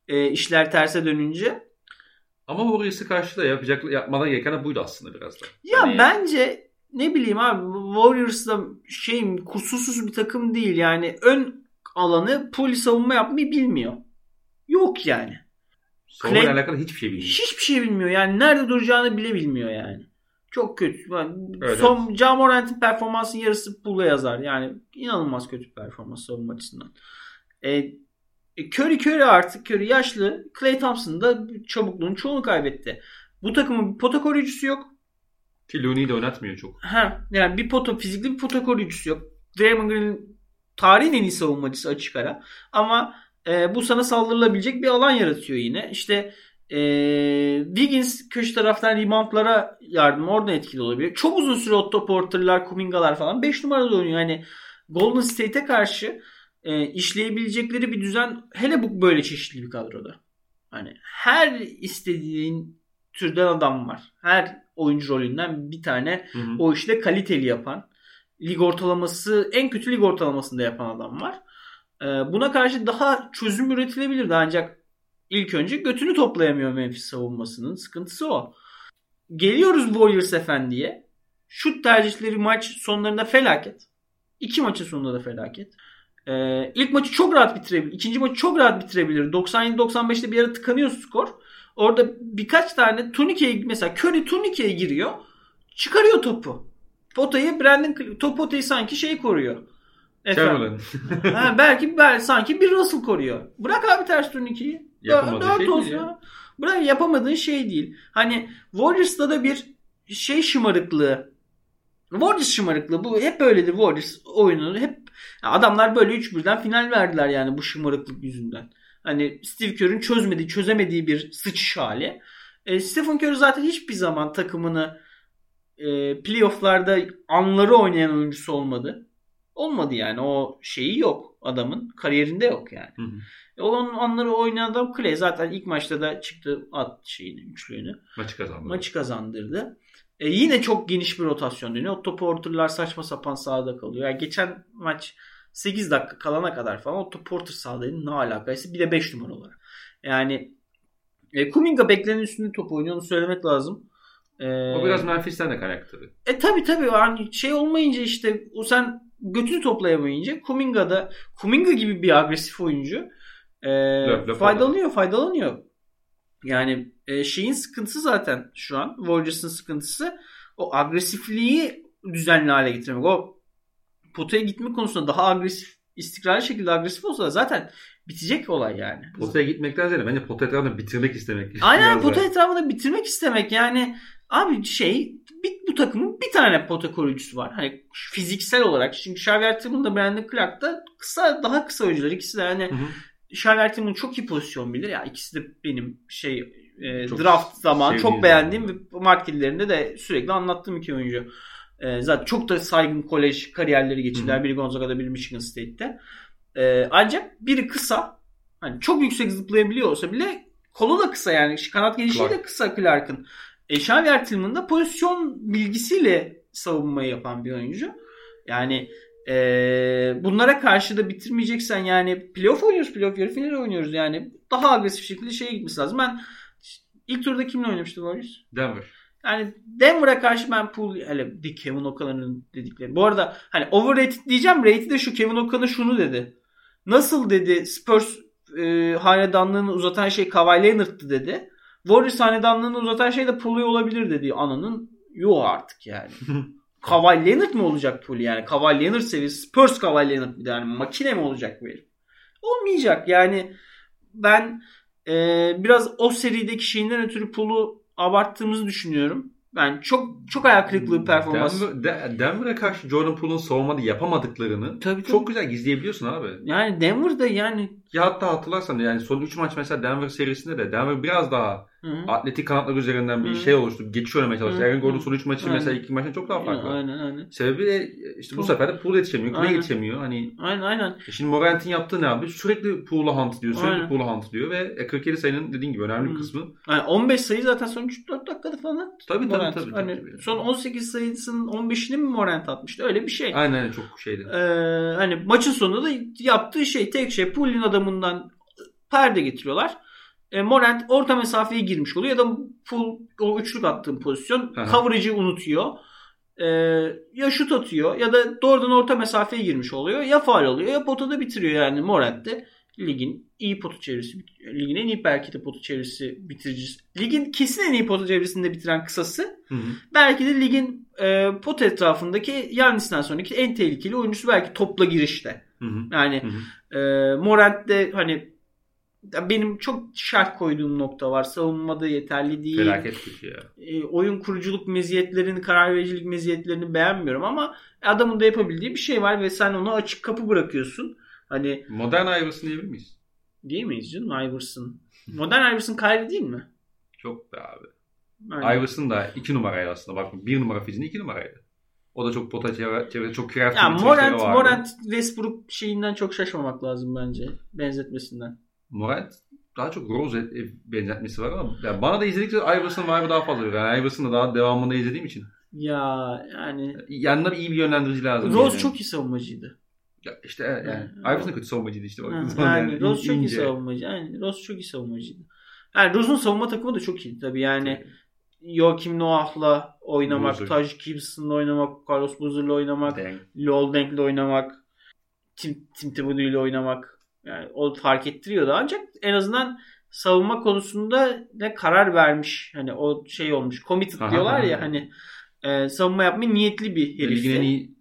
e, işler terse dönünce. Ama Warriors'ı karşıda yapacak, yapmadan gereken buydu aslında biraz da. Ya Hani- bence ne bileyim abi Warriors'da şey kusursuz bir takım değil yani ön alanı poli savunma yapmayı bilmiyor. Yok yani. Savunmayla Clay- alakalı hiçbir şey bilmiyorum. Hiçbir şey bilmiyor yani nerede duracağını bile bilmiyor yani. Çok kötü. Yani Evet, Son Ja Morant'in performansının yarısı Pool'a yazar. Yani inanılmaz kötü performans savunma açısından. E, Curry Curry artık Curry yaşlı. Clay Thompson da çabukluğun çoğunu kaybetti. Bu takımın bir pota koruyucusu yok. Ki Looney de oynatmıyor çok. Ha, yani bir pota fizikli bir pota koruyucusu yok. Draymond Green tarihin en iyi savunmacısı açık ara. Ama e, bu sana saldırılabilecek bir alan yaratıyor yine. İşte e, Wiggins köşe taraftan reboundlara yardım oradan etkili olabilir. Çok uzun süre Otto Porter'lar, Kuminga'lar falan 5 numarada oynuyor. Yani Golden State'e karşı e, işleyebilecekleri bir düzen hele bu böyle çeşitli bir kadroda. Hani her istediğin türden adam var. Her oyuncu rolünden bir tane Hı hı. o işte kaliteli yapan, lig ortalaması en kötü lig ortalamasında yapan adam var. Ee, buna karşı daha çözüm üretilebilirdi ancak ilk önce götünü toplayamıyor Memphis savunmasının. Sıkıntısı o. Geliyoruz Warriors efendiye. Şut tercihleri maç sonlarında felaket. İki maçın sonunda da felaket. Ee, ilk maçı çok rahat bitirebilir. İkinci maçı çok rahat bitirebilir. 97-95'te bir ara tıkanıyor skor. Orada birkaç tane turnikeye mesela Curry turnikeye giriyor. Çıkarıyor topu. Potayı Brandon top potayı sanki şey koruyor. Efendim. Chamberlain. ha, belki belki sanki bir Russell koruyor. Bırak abi ters turnikeyi. Yapamadığı Dört şey olsun. değil ya. Bırak yapamadığın şey değil. Hani Warriors'ta da bir şey şımarıklığı. Warriors şımarıklığı. Bu hep öyledir Warriors oyunu. Hep adamlar böyle 3 birden final verdiler yani bu şımarıklık yüzünden. Hani Steve Kerr'ün çözmediği, çözemediği bir sıçış hali. E, Stephen Curry zaten hiçbir zaman takımını e, playofflarda anları oynayan oyuncusu olmadı. Olmadı yani. O şeyi yok adamın. Kariyerinde yok yani. Hı hı. E, onun anları oynayan adam Clay. Zaten ilk maçta da çıktı at şeyini, üçlüğünü. Maçı kazandı. Maçı kazandırdı. E, yine çok geniş bir rotasyon dönüyor. Otto Porter'lar saçma sapan sahada kalıyor. Yani geçen maç 8 dakika kalana kadar falan Otto Porter sahadaydı. Ne alakaysa bir de 5 numara olarak. Yani e, Kuminga beklenenin üstünde top oynuyor. Onu söylemek lazım. Ee, o biraz Memphis'ten de tabii. E tabi tabi yani şey olmayınca işte o sen götünü toplayamayınca Kuminga da Kuminga gibi bir agresif oyuncu e, löp faydalanıyor faydalanıyor. Yani e, şeyin sıkıntısı zaten şu an Warriors'ın sıkıntısı o agresifliği düzenli hale getirmek. O potaya gitme konusunda daha agresif istikrarlı şekilde agresif olsa zaten bitecek olay yani. Potaya gitmekten ziyade bence pota etrafında bitirmek istemek. Aynen pota etrafında bitirmek istemek yani abi şey bir, bu takımın bir tane pota koruyucusu var. Hani fiziksel olarak. Çünkü Xavier Tillman da Brandon Clark da kısa daha kısa oyuncular. İkisi de hani Xavier Tillman çok iyi pozisyon bilir. Ya ikisi de benim şey e, draft zaman çok beğendiğim ve marketlerinde de sürekli anlattığım iki oyuncu. E, zaten çok da saygın kolej kariyerleri geçirdiler. Biri Gonzaga'da biri Michigan State'te. E, ancak biri kısa. Hani çok yüksek zıplayabiliyor olsa bile kolu da kısa yani. Kanat genişliği de kısa Clark'ın. E, Xavier Tillman da pozisyon bilgisiyle savunmayı yapan bir oyuncu. Yani e, bunlara karşı da bitirmeyeceksen yani playoff oynuyoruz. Playoff yarı final oynuyoruz yani. Daha agresif şekilde şeye gitmesi lazım. Ben ilk turda kimle oynamıştı Warriors? Denver. Yani Denver'a karşı ben pool hele bir Kevin O'Connell'ın dedikleri. Bu arada hani overrated diyeceğim. Rated de şu Kevin O'Connell şunu dedi. Nasıl dedi Spurs e, hanedanlığını uzatan şey Kawhi Leonard'tı dedi. Warriors hanedanlığını uzatan şey de Pool'u olabilir dedi. Ananın yok artık yani. Kawhi Leonard mı olacak Pool yani? Kawhi Leonard seviyesi Spurs Kawhi Leonard bir de yani makine mi olacak bu herif? Olmayacak yani ben e, biraz o serideki şeyinden ötürü Pool'u abarttığımızı düşünüyorum. Ben çok çok ayak kırıklığı performans. Denver, Denver'a karşı Jordan Poole'un savunmada yapamadıklarını tabii, tabii. çok güzel gizleyebiliyorsun abi. Yani Denver'da yani. Ya hatta hatırlarsan yani son 3 maç mesela Denver serisinde de Denver biraz daha Hı-hı. atletik kanatlar üzerinden bir Hı-hı. şey oluştu. Geçiş oynamaya çalıştı. Aaron Gordon son 3 maçı mesela ilk maçtan çok daha farklı. Aynen aynen. Sebebi de işte bu Poole. sefer de Poole yetişemiyor. Kule yetişemiyor. Hani aynen aynen. E şimdi Morant'in yaptığı ne abi? Sürekli Poole'a hunt diyor. Sürekli Poole'a hunt diyor ve 47 sayının dediğin gibi önemli bir kısmı. Yani 15 sayı zaten son 3-4 dakikada falan attı. Tabii tabii, tabii, hani tabii. Son 18 sayısının 15'ini mi Morant atmıştı? Öyle bir şey. Aynen çok şeydi. Ee, hani maçın sonunda da yaptığı şey tek şey Poole'in adamından perde getiriyorlar. E, Morant orta mesafeye girmiş oluyor ya da full o üçlük attığım pozisyon coverage'ı unutuyor. E, ya şut atıyor ya da doğrudan orta mesafeye girmiş oluyor. Ya faal oluyor ya potada bitiriyor yani Morant de ligin iyi potu çevirisi, ligin en iyi belki de potu çevirisi bitiricisi. Ligin kesin en iyi potu çevirisinde bitiren kısası. Hı hı. Belki de ligin e, pot etrafındaki Yannis'ten sonraki en tehlikeli oyuncusu belki topla girişte. Hı hı. Yani hı hı. E, Morant de hani benim çok şart koyduğum nokta var. Savunmada yeterli değil. Felaket kötü ya. E, oyun kuruculuk meziyetlerini, karar vericilik meziyetlerini beğenmiyorum ama adamın da yapabildiği bir şey var ve sen ona açık kapı bırakıyorsun. Hani modern Iverson diyebilir miyiz? Değil miyiz canım Iverson? Modern Iverson Kyrie değil mi? Çok be abi. Yani. Iverson da iki numaraydı aslında. Bak bir numara fiziğinde iki numaraydı. O da çok pota çevre, çok crafty yani Morant, Morant Westbrook şeyinden çok şaşmamak lazım bence. Benzetmesinden. Morant daha çok Rose benzetmesi var ama yani bana da izledikçe Iverson vibe'ı daha fazla. Yani Iverson'ı daha devamında izlediğim için. Ya yani yanına bir iyi bir yönlendirici lazım. Rose yani. çok iyi savunmacıydı. Ya işte yani, yani Iverson kötü savunmacıydı işte. Yani, yani Rose çok iyi savunmacı. Yani Rose çok iyi savunmacıydı. Yani Rose'un savunma takımı da çok iyi tabii yani. Tabii. Joachim Noah'la oynamak, Boozer. Taj Gibson'la oynamak, Carlos Boozer'la oynamak, Deng. Lol Deng'le oynamak, Tim, Tim ile oynamak. Yani o fark ettiriyordu ancak en azından savunma konusunda ne karar vermiş. Hani o şey olmuş. Committed diyorlar ya hani e, savunma yapmaya niyetli bir herifti. Ligin en iyi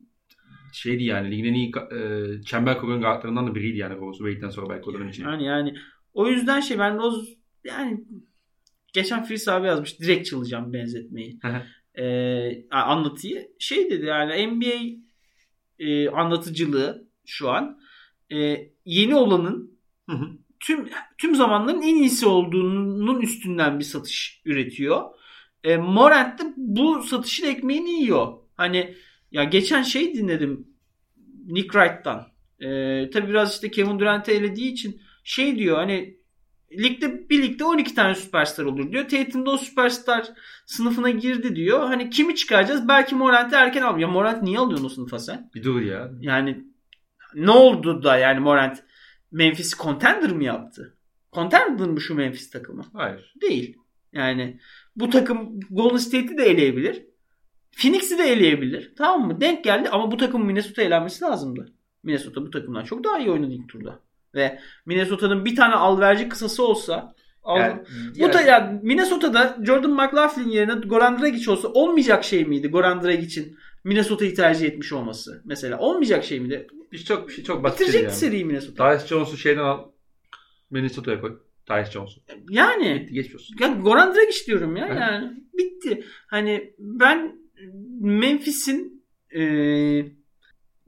şeydi yani ligin en iyi e, çember kuran guardlarından da biriydi yani Rose Wade'den sonra belki o dönem için. Yani yani o yüzden şey ben Rose yani geçen Fris abi yazmış direkt çalacağım benzetmeyi. e, anlatıyı. Şey dedi yani NBA e, anlatıcılığı şu an e, yeni olanın tüm tüm zamanların en iyisi olduğunun üstünden bir satış üretiyor. E, Morant da bu satışın ekmeğini yiyor. Hani ya geçen şey dinledim Nick Wright'tan. E, tabii biraz işte Kevin Durant'ı elediği için şey diyor hani ligde bir ligde 12 tane süperstar olur diyor. Tatum da o süperstar sınıfına girdi diyor. Hani kimi çıkaracağız? Belki Morant'ı erken al. Ya Morant niye alıyorsun o sınıfa sen? Bir dur ya. Yani ne oldu da yani Morant Memphis contender mı yaptı? Contender mı şu Memphis takımı? Hayır. Değil. Yani bu takım Golden State'i de eleyebilir. Phoenix'i de eleyebilir. Tamam mı? Denk geldi ama bu takım Minnesota elenmesi lazımdı. Minnesota bu takımdan çok daha iyi oynadı ilk turda. Ve Minnesota'nın bir tane alverci kısası olsa yani, bu da yani Minnesota'da Jordan McLaughlin yerine Goran Dragic olsa olmayacak şey miydi Goran Dragic'in Minnesota'yı tercih etmiş olması mesela olmayacak şey miydi? Bir çok bir şey çok basit Bitirecek yani. seriyi Minnesota. Tyus Jones'u şeyden al Minnesota'ya koy. Tyus Jones'u. Yani Bitti geçmiş olsun. ya Goran Dragic diyorum ya Evet. yani bitti. Hani ben Memphis'in e,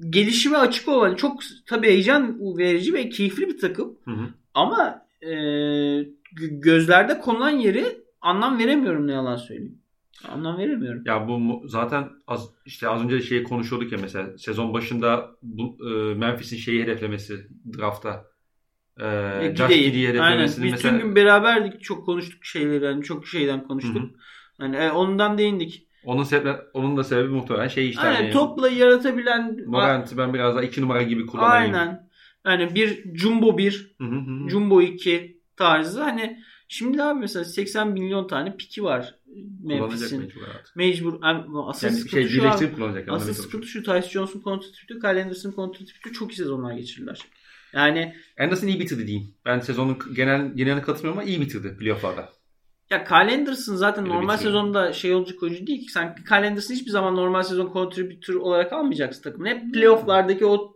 gelişime açık olan çok tabii heyecan verici ve keyifli bir takım. Hı hı. Ama e, gö- gözlerde konulan yeri anlam veremiyorum ne yalan söyleyeyim. Anlam veremiyorum. Ya bu zaten az işte az önce şeyi konuşuyorduk ya mesela sezon başında bu e, Memphis'in şeyi hedeflemesi draftta. E, E, Josh Gideyi. Gidee'yi Aynen. hedeflemesini Biz mesela tüm gün beraberdik. Çok konuştuk şeyleri. Yani çok şeyden konuştuk. Hı hı. Hani e, ondan değindik. Onun sebebi onun da sebebi muhtemelen şey işte Aynen hani topla yaratabilen Morant'i ben biraz daha iki numara gibi kullanayım. Aynen. Yani bir Jumbo 1, Hı hı hı. Jumbo 2 tarzı. Hani şimdi abi mesela 80 milyon tane piki var Memphis'in. mecbur. Yani asıl Yani sıkıntı şey şu abi. kullanacak. Asıl sıkıntı şu Tyce Jones'un kontratı bitti. Kyle Anderson'ın kontratı bitti. Çok iyi sezonlar geçirdiler. Yani Anderson iyi bitirdi diyeyim. Ben sezonun genel geneline katılmıyorum ama iyi bitirdi playoff'larda. Ya Kyle Anderson zaten Öyle normal bitiriyor. sezonda şey olacak oyuncu değil ki. Sen Kyle Anderson hiçbir zaman normal sezon contributor olarak almayacaksın takımını. Hep playoff'lardaki o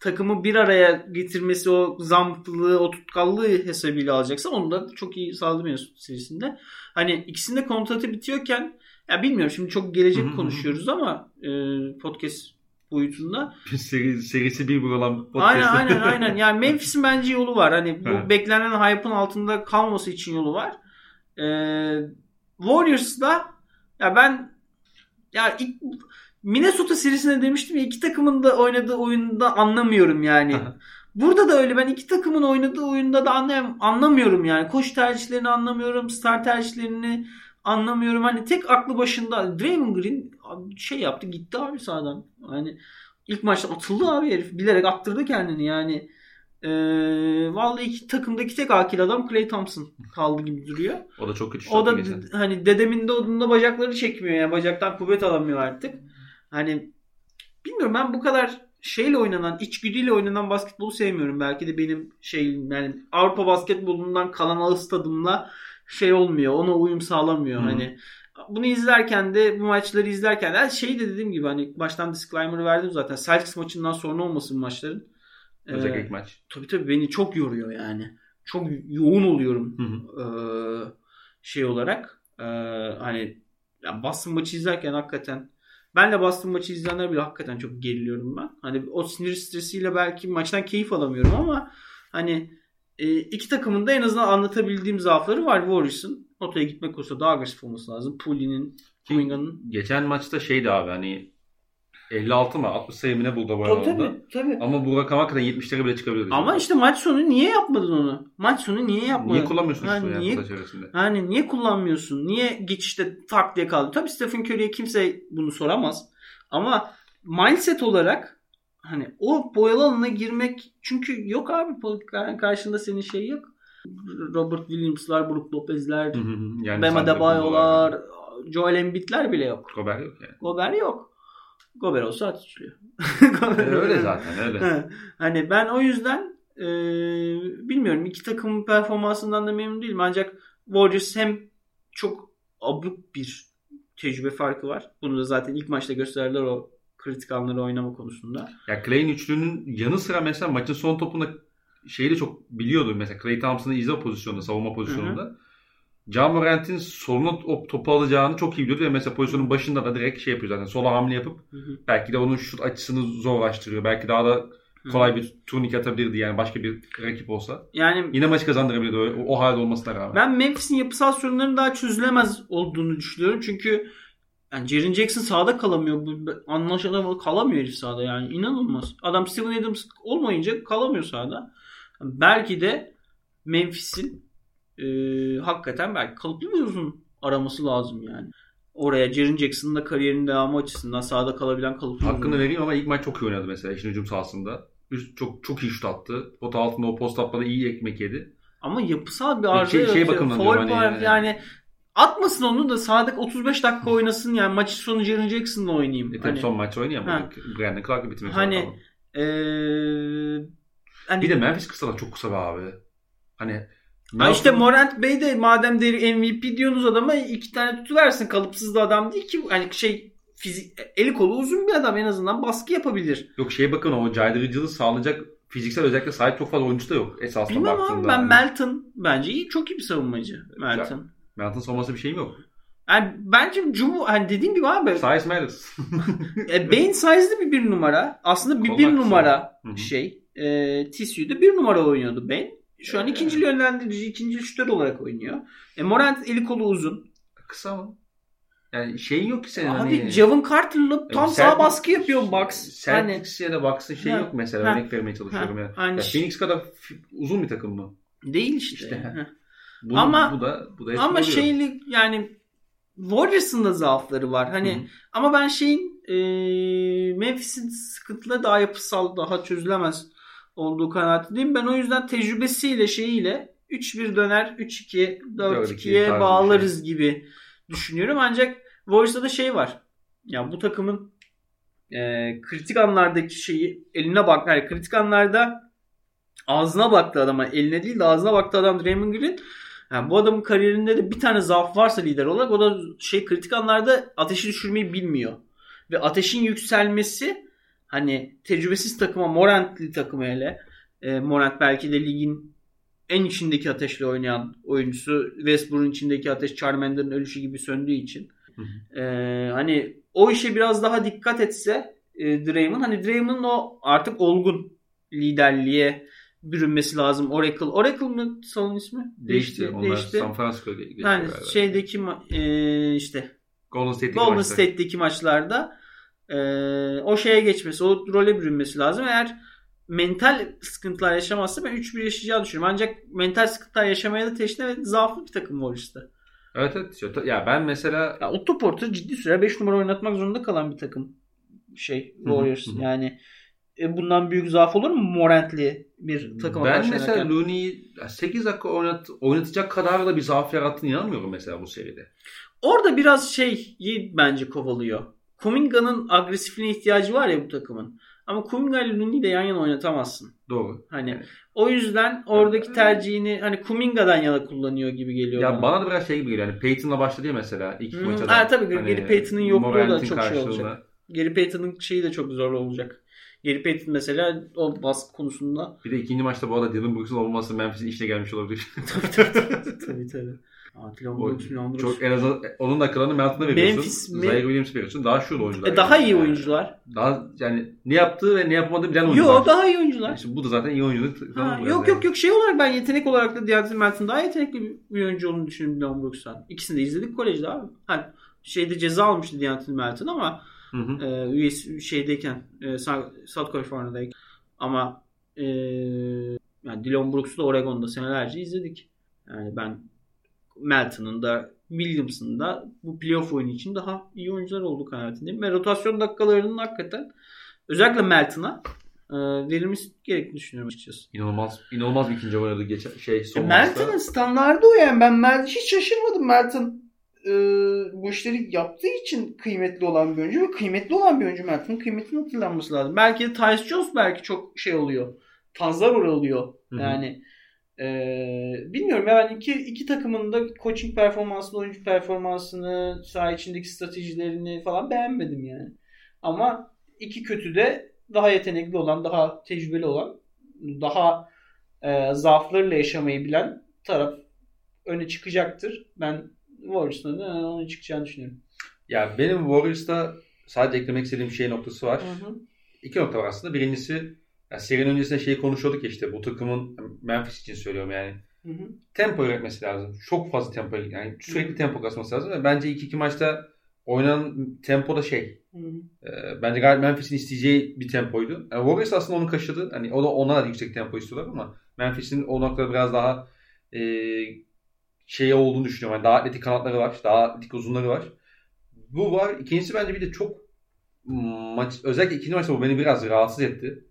takımı bir araya getirmesi, o zamplığı, o tutkallığı hesabıyla alacaksın. Onu da çok iyi sağladı Mesut serisinde. Hani ikisinde kontratı bitiyorken ya bilmiyorum şimdi çok gelecek konuşuyoruz ama e, podcast boyutunda. Seri, serisi bir olan Aynen podcast'ı. aynen aynen. Yani Memphis'in bence yolu var. Hani bu beklenen hype'ın altında kalması için yolu var. Ee, Warriors'da ya ben ya ilk Minnesota serisinde demiştim ya iki takımın da oynadığı oyunda anlamıyorum yani. Burada da öyle ben iki takımın oynadığı oyunda da anlayam anlamıyorum yani. Koş tercihlerini anlamıyorum. Star tercihlerini anlamıyorum. Hani tek aklı başında Draymond Green şey yaptı gitti abi sağdan. Hani ilk maçta atıldı abi herif. Bilerek attırdı kendini yani. Ee, vallahi iki takımdaki tek akil adam Clay Thompson kaldı gibi duruyor. O da çok kötü O da geçen. hani dedemin de odunda bacakları çekmiyor yani. Bacaktan kuvvet alamıyor artık. Hani bilmiyorum ben bu kadar şeyle oynanan, içgüdüyle oynanan basketbolu sevmiyorum. Belki de benim şey yani Avrupa basketbolundan kalan ağız tadımla şey olmuyor. Ona uyum sağlamıyor. Hı. Hani bunu izlerken de bu maçları izlerken de şey de dediğim gibi hani baştan disclaimer'ı verdim zaten. Celtics maçından sonra olmasın maçların. Özellikle Ee, ilk maç. tabii tabii beni çok yoruyor yani. Çok yoğun oluyorum Hı hı. ee, şey olarak. Ee, hani ya Boston maçı izlerken hakikaten ben de Boston maçı izleyenler bile hakikaten çok geriliyorum ben. Hani o sinir stresiyle belki maçtan keyif alamıyorum ama hani e, iki takımın da en azından anlatabildiğim zaafları var Warriors'ın. Potaya gitmek olsa daha agresif olması lazım. Pooley'nin, Kumingan'ın. Geçen maçta şeydi abi hani 56 mı 60 sayı mı ne buldu bu Tabii arada. tabii. tabii. Ama bu rakam hakikaten 70'lere bile çıkabilirdi. Ama işte maç sonu niye yapmadın onu? Maç sonu niye yapmadın? Niye kullanmıyorsun işte yani niye- çevresinde? Yani niye kullanmıyorsun? Niye geçişte tak diye kaldı? Tabii Stephen Curry'e kimse bunu soramaz. Ama mindset olarak hani o boyalı alana girmek çünkü yok abi karşında senin şey yok. Robert Williams'lar, Brook Lopez'ler, Hı hı hı. Yani sadece Adebayo'lar, Joel Embiid'ler bile yok. Gobert yok yani. Gober yok. Gober olsa atışlıyor. E, öyle zaten öyle. hani ben o yüzden e, bilmiyorum iki takımın performansından da memnun değilim. Ancak Warriors hem çok abuk bir tecrübe farkı var. Bunu da zaten ilk maçta gösterdiler o kritik anları oynama konusunda. Ya Clay'in üçlünün yanı sıra mesela maçın son topunda şeyi de çok biliyordu. Mesela Clay Thompson'ı izle pozisyonunda, savunma pozisyonunda. John Morant'in soluna topu alacağını çok iyi biliyordu ve mesela pozisyonun başında da direkt şey yapıyor zaten. Sola hamle yapıp Hı hı. belki de onun şut açısını zorlaştırıyor. Belki daha da kolay bir turnik atabilirdi yani başka bir rakip olsa. Yani Yine maçı kazandırabilirdi o, o halde olmasına rağmen. Ben Memphis'in yapısal sorunların daha çözülemez olduğunu düşünüyorum. Çünkü yani Jaren Jackson sahada kalamıyor. Anlaşılan kalamıyor herif sahada yani. inanılmaz. Adam Steven Adams olmayınca kalamıyor sahada. Belki de Memphis'in e, hakikaten belki kalıplı bir uzun araması lazım yani. Oraya Jaren Jackson'ın da kariyerinin devamı açısından sahada kalabilen kalıplı Hakkını vereyim ama ilk maç çok iyi oynadı mesela işin hücum sahasında. Üst, çok çok iyi şut attı. Pot altında o post atmada iyi ekmek yedi. Ama yapısal bir arıza Şey- şey yaratıyor. bakımından Foul diyorum hani yani. yani atmasın onu da sahadaki 35 dakika oynasın yani maçı sonu Jaren Jackson'la oynayayım. E hani, son maç oynayamadık. Brandon Clark'la bitirmek Hani, zorunda eee, hani Bir de Memphis kısalar çok kısa be abi. Hani Ha işte Morant Bey de madem deri MVP diyorsunuz adama iki tane tutuversin. Kalıpsız da adam değil ki. Hani şey fizik, eli kolu uzun bir adam en azından baskı yapabilir. Yok şeye bakın o caydırıcılığı sağlayacak fiziksel özellikle sahip çok fazla oyuncu da yok esasında Bilmem baktığında. ama ben Hani Melton bence iyi çok iyi bir savunmacı. Melton. Melton savunması bir şeyim yok. Yani bence Cumu hani dediğim gibi abi Size matters. e, Bane size'lı bir bir numara. Aslında bir Kollar bir numara Hı hı. şey. E, TCU'da bir numara oynuyordu Bane. Şu an ikinci yönlendirici, ikinci şütör olarak oynuyor. E, Morant eli kolu uzun. Kısa mı? Yani şeyin yok ki senin Abi hani. Javon Carter'la tam Celtics- sağ baskı yapıyor Bucks. Celtics ya da Bucks'ın şey Ha, yok mesela ha, örnek vermeye çalışıyorum ha, ya. aynı ya. Phoenix kadar uzun bir takım mı? değil işte. İşte. Heh. Bu, Ama- bu da bu da Ama oluyor. şeyli yani Warriors'ın da zaafları var. Hani Hı hı. ama ben şeyin e, Memphis'in sıkıntıları daha yapısal, daha çözülemez olduğu kanaatindeyim. Ben o yüzden tecrübesiyle şeyiyle 3-1 döner, 3-2, 4-2'ye tarzı bir bağlarız gibi düşünüyorum. Ancak Warriors'ta da şey var. Ya bu takımın e, kritik anlardaki şeyi eline bak. Yani kritik anlarda ağzına baktı adama. Eline değil de ağzına baktı adam Draymond Green. Yani bu adamın kariyerinde de bir tane zaaf varsa lider olarak o da şey kritik anlarda ateşi düşürmeyi bilmiyor. Ve ateşin yükselmesi hani tecrübesiz takıma Morant'li takıma hele e, Morant belki de ligin en içindeki ateşle oynayan oyuncusu Westbrook'un içindeki ateş Charmander'ın ölüşü gibi söndüğü için Hı e, hani o işe biraz daha dikkat etse e, Draymond hani Draymond'un o artık olgun liderliğe bürünmesi lazım. Oracle. Oracle mı salon ismi? Değişti. Onlar San Francisco'ya geçti. Yani şeydeki ma- e, işte Golden State'deki Golden maçta. State'deki maçlarda e, o şeye geçmesi, o role bürünmesi lazım. Eğer mental sıkıntılar yaşamazsa ben 3-1 yaşayacağı düşünüyorum. Ancak mental sıkıntılar yaşamaya da teşne ve zaaflı bir takım Warriors'ta. Evet evet. Ya ben mesela Ya Otto Porter ciddi süre 5 numara oynatmak zorunda kalan bir takım şey Warriors. Yani e, bundan büyük zaaf olur mu Morant'li bir takıma ben mesela? Looney'i 8 dakika oynat, oynatacak kadar da bir zaaf yarattığını inanmıyorum mesela bu seride. Orada biraz şeyi bence kovalıyor. Kuminga'nın agresifliğine ihtiyacı var ya bu takımın. Ama Kuminga ile Looney'i de yan yana oynatamazsın. Doğru. Hani Evet. o yüzden oradaki tercihini hani Kuminga'dan yana kullanıyor gibi geliyor Ya bana. bana da biraz şey gibi geliyor. Yani Peyton'la başladı ya mesela ilk Hmm, maça. ha, tabii, Gary Payton'ın yokluğu da çok şey karşılığında. olacak. Gary Payton'ın şeyi de çok zor olacak. Gary Payton mesela o baskı konusunda Bir de ikinci maçta bu arada Dylan Brooks'un olmaması Memphis'in işine gelmiş olabilir. tabii tabii. Aa, Dylan Dylan Brooks. Çok en azından onun dakikalarını Melton'a veriyorsun. Memphis mi? Zaire Williams veriyorsun. Daha şurada oyuncular. E, daha yani. iyi oyuncular. Daha yani ne yaptığı ve ne yapamadığı bilen oyuncular. Yok daha iyi oyuncular. İşte bu da zaten iyi oyunculuk. Ha, yok yani. yok yok şey olarak ben yetenek olarak da Deontay Melton daha yetenekli bir oyuncu olduğunu düşünüyorum Dylan Brooks'tan. İkisini de izledik kolejde abi. Hani şeyde ceza almıştı Deontay Melton ama Hı hı. e, şeydeyken e, South California'dayken ama e, yani Dylan Brooks'u da Oregon'da senelerce izledik. Yani ben Melton'ın da Williams'ın da bu playoff oyunu için daha iyi oyuncular olduğu kanaatindeyim. Ve rotasyon dakikalarının hakikaten özellikle Melton'a e, verilmesi gerektiğini düşünüyorum açıkçası. İnanılmaz, inanılmaz bir ikinci oynadı geçen şey son E, maçta. Melton'un standardı o yani. Ben Mel hiç şaşırmadım Melton e, bu işleri yaptığı için kıymetli olan bir oyuncu ve kıymetli olan bir oyuncu Melton'un kıymetinin hatırlanması lazım. Belki de Tyus Jones belki çok şey oluyor. Rol oluyor. Hı hı. Yani e, bilmiyorum ya ben iki, iki takımın da coaching performansını, oyuncu performansını, saha içindeki stratejilerini falan beğenmedim yani. Ama iki kötü de daha yetenekli olan, daha tecrübeli olan, daha e, zaaflarıyla yaşamayı bilen taraf öne çıkacaktır. Ben Warriors'ın da öne çıkacağını düşünüyorum. Ya benim Warriors'ta sadece eklemek istediğim şey noktası var. Hı hı. İki nokta var aslında. Birincisi ya serinin öncesinde şeyi konuşuyorduk işte bu takımın Memphis için söylüyorum yani. Hı hı. Tempo üretmesi lazım. Çok fazla tempo yani sürekli tempo kasması lazım. Ve bence ilk iki maçta oynanan tempo da şey. Hı hı. e, bence gayet Memphis'in isteyeceği bir tempoydu. Yani Warriors aslında onu kaşıdı. Hani o da ona da yüksek tempo istiyorlar ama Memphis'in o noktada biraz daha e, şey olduğunu düşünüyorum. Yani daha atletik kanatları var. Daha atletik uzunları var. Bu var. İkincisi bence bir de çok maç özellikle ikinci maçta bu beni biraz rahatsız etti.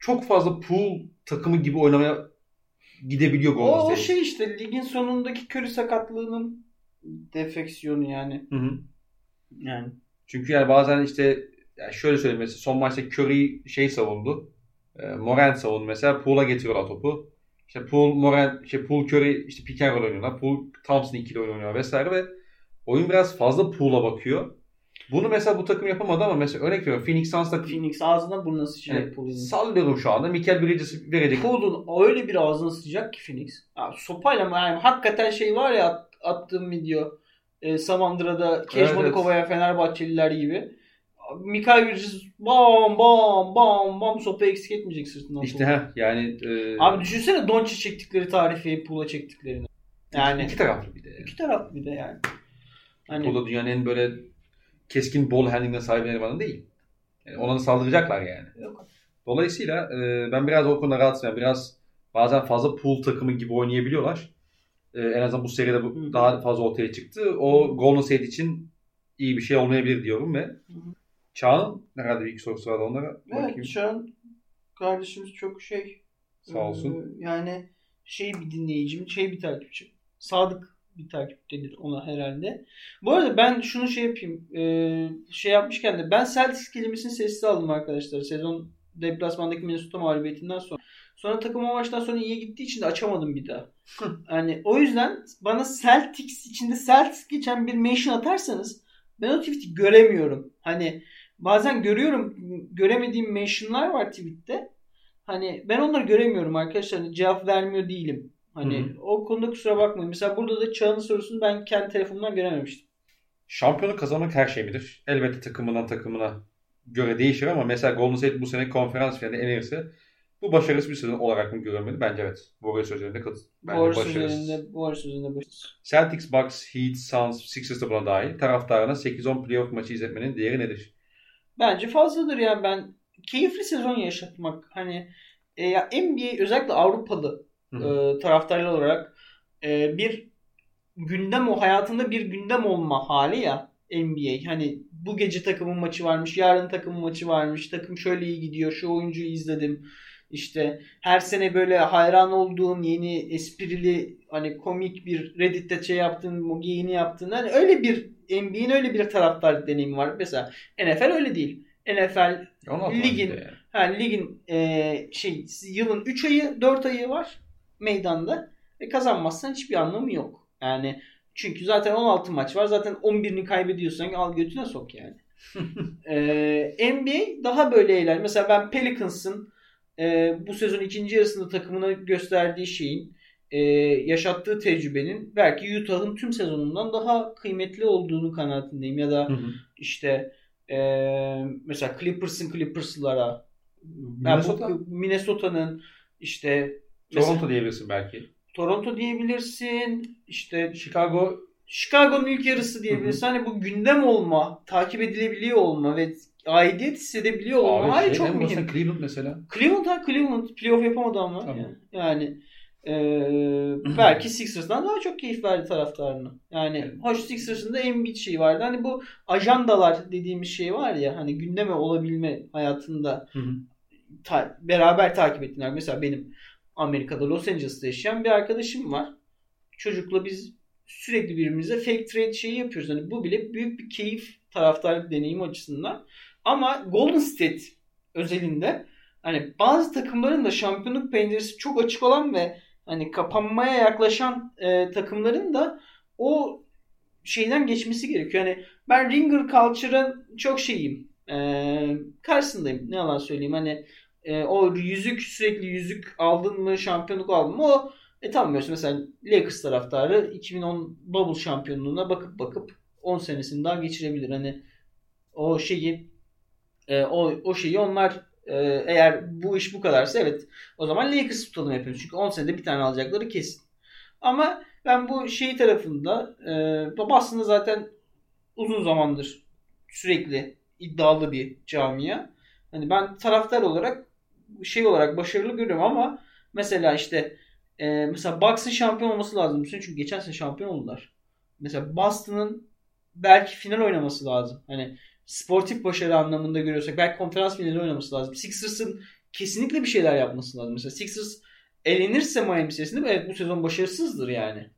Çok fazla pool takımı gibi oynamaya gidebiliyor Golden O, o State. şey işte ligin sonundaki Curry sakatlığının defeksiyonu yani. Hı hı. Yani. Çünkü yani bazen işte yani şöyle söyleyeyim mesela son maçta Curry şey savundu. E, Morant savundu mesela. Pool'a getiriyorlar topu. İşte Pool, Morant, işte Pool, Curry işte pick and roll oynuyorlar. Pool, Thompson ikili oynuyor vesaire ve oyun biraz fazla Pool'a bakıyor. Bunu mesela bu takım yapamadı ama mesela örnek veriyorum Phoenix Suns'ta Phoenix ağzına burnuna sıçacak yani, Pool'un. sallıyorum şu anda. Michael Bridges verecek. Pool'un öyle bir ağzına sıçacak ki Phoenix. Ya, sopayla mı yani hakikaten şey var ya at, attığım video e, Samandıra'da Keşmanikova'ya evet. Fenerbahçeliler gibi. Mikael Bridges bam bam bam bam sopa eksik etmeyecek sırtından. İşte ha yani e, Abi düşünsene Doncic çektikleri tarifi Pool'a çektiklerini. Yani iki taraflı bir de. Yani. iki taraf bir de yani. Hani Pool'da dünyanın en böyle keskin ball handling'e sahip elemanı değil. Yani ona da saldıracaklar yani. Yok. Dolayısıyla e, ben biraz o konuda rahatsızım. Yani biraz bazen fazla pool takımı gibi oynayabiliyorlar. E, en azından bu seride bu Hı. daha fazla ortaya çıktı. O Golden State için iyi bir şey olmayabilir diyorum ve. Çağ'ın herhalde bir iki sorusu vardı onlara bakayım. Evet şu an kardeşimiz çok şey Sağ olsun. e, yani şey bir dinleyicim, şey bir takipçi. Sadık bir takip denir ona herhalde. Bu arada ben şunu şey yapayım. e, şey yapmışken de ben Celtics kelimesini sessiz aldım arkadaşlar. Sezon deplasmandaki Minnesota mağlubiyetinden sonra. Sonra takım o maçtan sonra iyi gittiği için de açamadım bir daha. yani o yüzden bana Celtics içinde Celtics geçen bir mention atarsanız ben o tweet'i göremiyorum. Hani bazen görüyorum göremediğim mentionlar var tweette. Hani ben onları göremiyorum arkadaşlar. Hani cevap vermiyor değilim. Hani Hı hı. o konuda kusura bakmayın. Mesela burada da Çağ'ın sorusunu ben kendi telefonumdan görememiştim. Şampiyonu kazanmak her şey midir? Elbette takımından takımına göre değişir ama mesela Golden State bu sene konferans finalinde elenirse bu başarısız bir sezon olarak mı görülmeli? Bence evet. Warriors sözlerinde kat. Bence Warriors başarısız. üzerinde, Warriors üzerinde başarısız. Celtics, Bucks, Heat, Suns, Sixers de buna dahil. Taraftarına 8-10 playoff maçı izletmenin değeri nedir? Bence fazladır yani ben keyifli sezon yaşatmak hani e, ya NBA özellikle Avrupalı e, taraftarlar olarak e, bir gündem o hayatında bir gündem olma hali ya NBA. Hani bu gece takımın maçı varmış, yarın takımın maçı varmış, takım şöyle iyi gidiyor, şu oyuncuyu izledim. İşte her sene böyle hayran olduğun yeni esprili hani komik bir Reddit'te şey yaptığın, o giyini yaptığın hani öyle bir NBA'in öyle bir taraftar deneyimi var. Mesela NFL öyle değil. NFL Ligin- yani. Ha, ligin e, şey yılın 3 ayı 4 ayı var meydanda ve kazanmazsan hiçbir anlamı yok. Yani çünkü zaten 16 maç var. Zaten 11'ini kaybediyorsan al götüne sok yani. e, NBA daha böyle eğlenceli. Mesela ben Pelicans'ın e, bu sezon ikinci yarısında takımına gösterdiği şeyin e, yaşattığı tecrübenin belki Utah'ın tüm sezonundan daha kıymetli olduğunu kanaatindeyim. Ya da Hı hı. işte e, mesela Clippers'ın Clippers'lara Minnesota, Minnesota'nın işte Toronto mesela diyebilirsin belki. Toronto diyebilirsin. işte Chicago Chicago'nun ilk yarısı diyebilirsin. Hani bu gündem olma, takip edilebiliyor olma ve aidiyet hissedebiliyor olma abi hali çok en mühim. Cleveland mesela. Cleveland ha Cleveland playoff yapamadı ama. Tamam. Yani e, belki Sixers'dan daha çok keyif verdi taraftarına. Yani Evet. hoş Sixers'ın da Embiid şeyi vardı. Hani bu ajandalar dediğimiz şey var ya hani gündeme olabilme hayatında Hı hı. ta- beraber takip ettiler. Mesela benim Amerika'da Los Angeles'ta yaşayan bir arkadaşım var. Çocukla biz sürekli birbirimize fake trade şeyi yapıyoruz. Hani bu bile büyük bir keyif taraftarlık deneyimi açısından. Ama Golden State özelinde hani bazı takımların da şampiyonluk penceresi çok açık olan ve hani kapanmaya yaklaşan e, takımların da o şeyden geçmesi gerekiyor. Yani ben Ringer Culture'ın çok şeyim. E, karşısındayım. Ne yalan söyleyeyim. Hani e, o yüzük sürekli yüzük aldın mı şampiyonluk aldın mı o e tamam diyorsun mesela Lakers taraftarı 2010 Bubble şampiyonluğuna bakıp bakıp 10 senesini daha geçirebilir. Hani o şeyi e, o, o şeyi onlar e, eğer bu iş bu kadarsa evet o zaman Lakers tutalım hepimiz. Çünkü 10 senede bir tane alacakları kesin. Ama ben bu şey tarafında e, aslında zaten uzun zamandır sürekli iddialı bir camia. Hani ben taraftar olarak şey olarak başarılı görüyorum ama mesela işte e, mesela Bucks'ın şampiyon olması lazım. Çünkü geçen sene şampiyon oldular. Mesela Boston'ın belki final oynaması lazım. Hani sportif başarı anlamında görüyorsak belki konferans finali oynaması lazım. Sixers'ın kesinlikle bir şeyler yapması lazım. Mesela Sixers elenirse Miami serisinde evet bu sezon başarısızdır yani.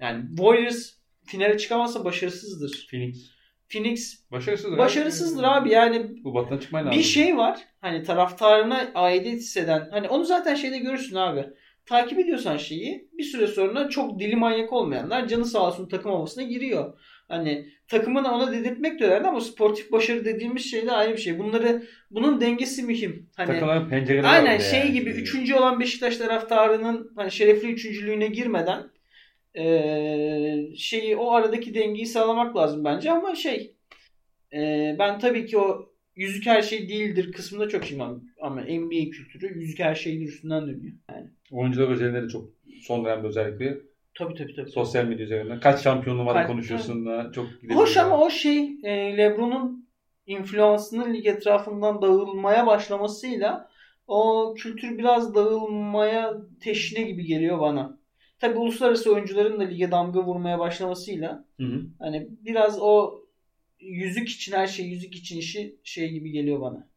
Yani Warriors finale çıkamazsa başarısızdır. Phoenix. Phoenix Başarısızdır. başarısızdır abi. Yani Bu battan çıkman lazım. bir şey var. Hani taraftarına aidiyet hisseden. Hani onu zaten şeyde görürsün abi. Takip ediyorsan şeyi bir süre sonra çok dili manyak olmayanlar canı sağ olsun takım havasına giriyor. Hani takımına ona dedirtmek de önemli ama sportif başarı dediğimiz şey de ayrı bir şey. Bunları bunun dengesi mühim. Hani Takımların pencereleri Aynen şey yani. gibi üçüncü olan Beşiktaş taraftarının hani şerefli üçüncülüğüne girmeden eee, şeyi o aradaki dengeyi sağlamak lazım bence ama şey eee, ben tabii ki o yüzük her şey değildir kısmında çok şeyim ama, NBA kültürü yüzük her şeydir üstünden dönüyor. Yani. Oyuncular üzerinde de çok son dönemde özellikle Tabii tabii tabii. sosyal medya üzerinden. Kaç şampiyonluğu var konuşuyorsun da çok Hoş ama o şey e, LeBron'un influansının lig etrafından dağılmaya başlamasıyla o kültür biraz dağılmaya teşne gibi geliyor bana. Tabi uluslararası oyuncuların da lige damga vurmaya başlamasıyla Hı hı. hani biraz o yüzük için her şey yüzük için işi şey gibi geliyor bana.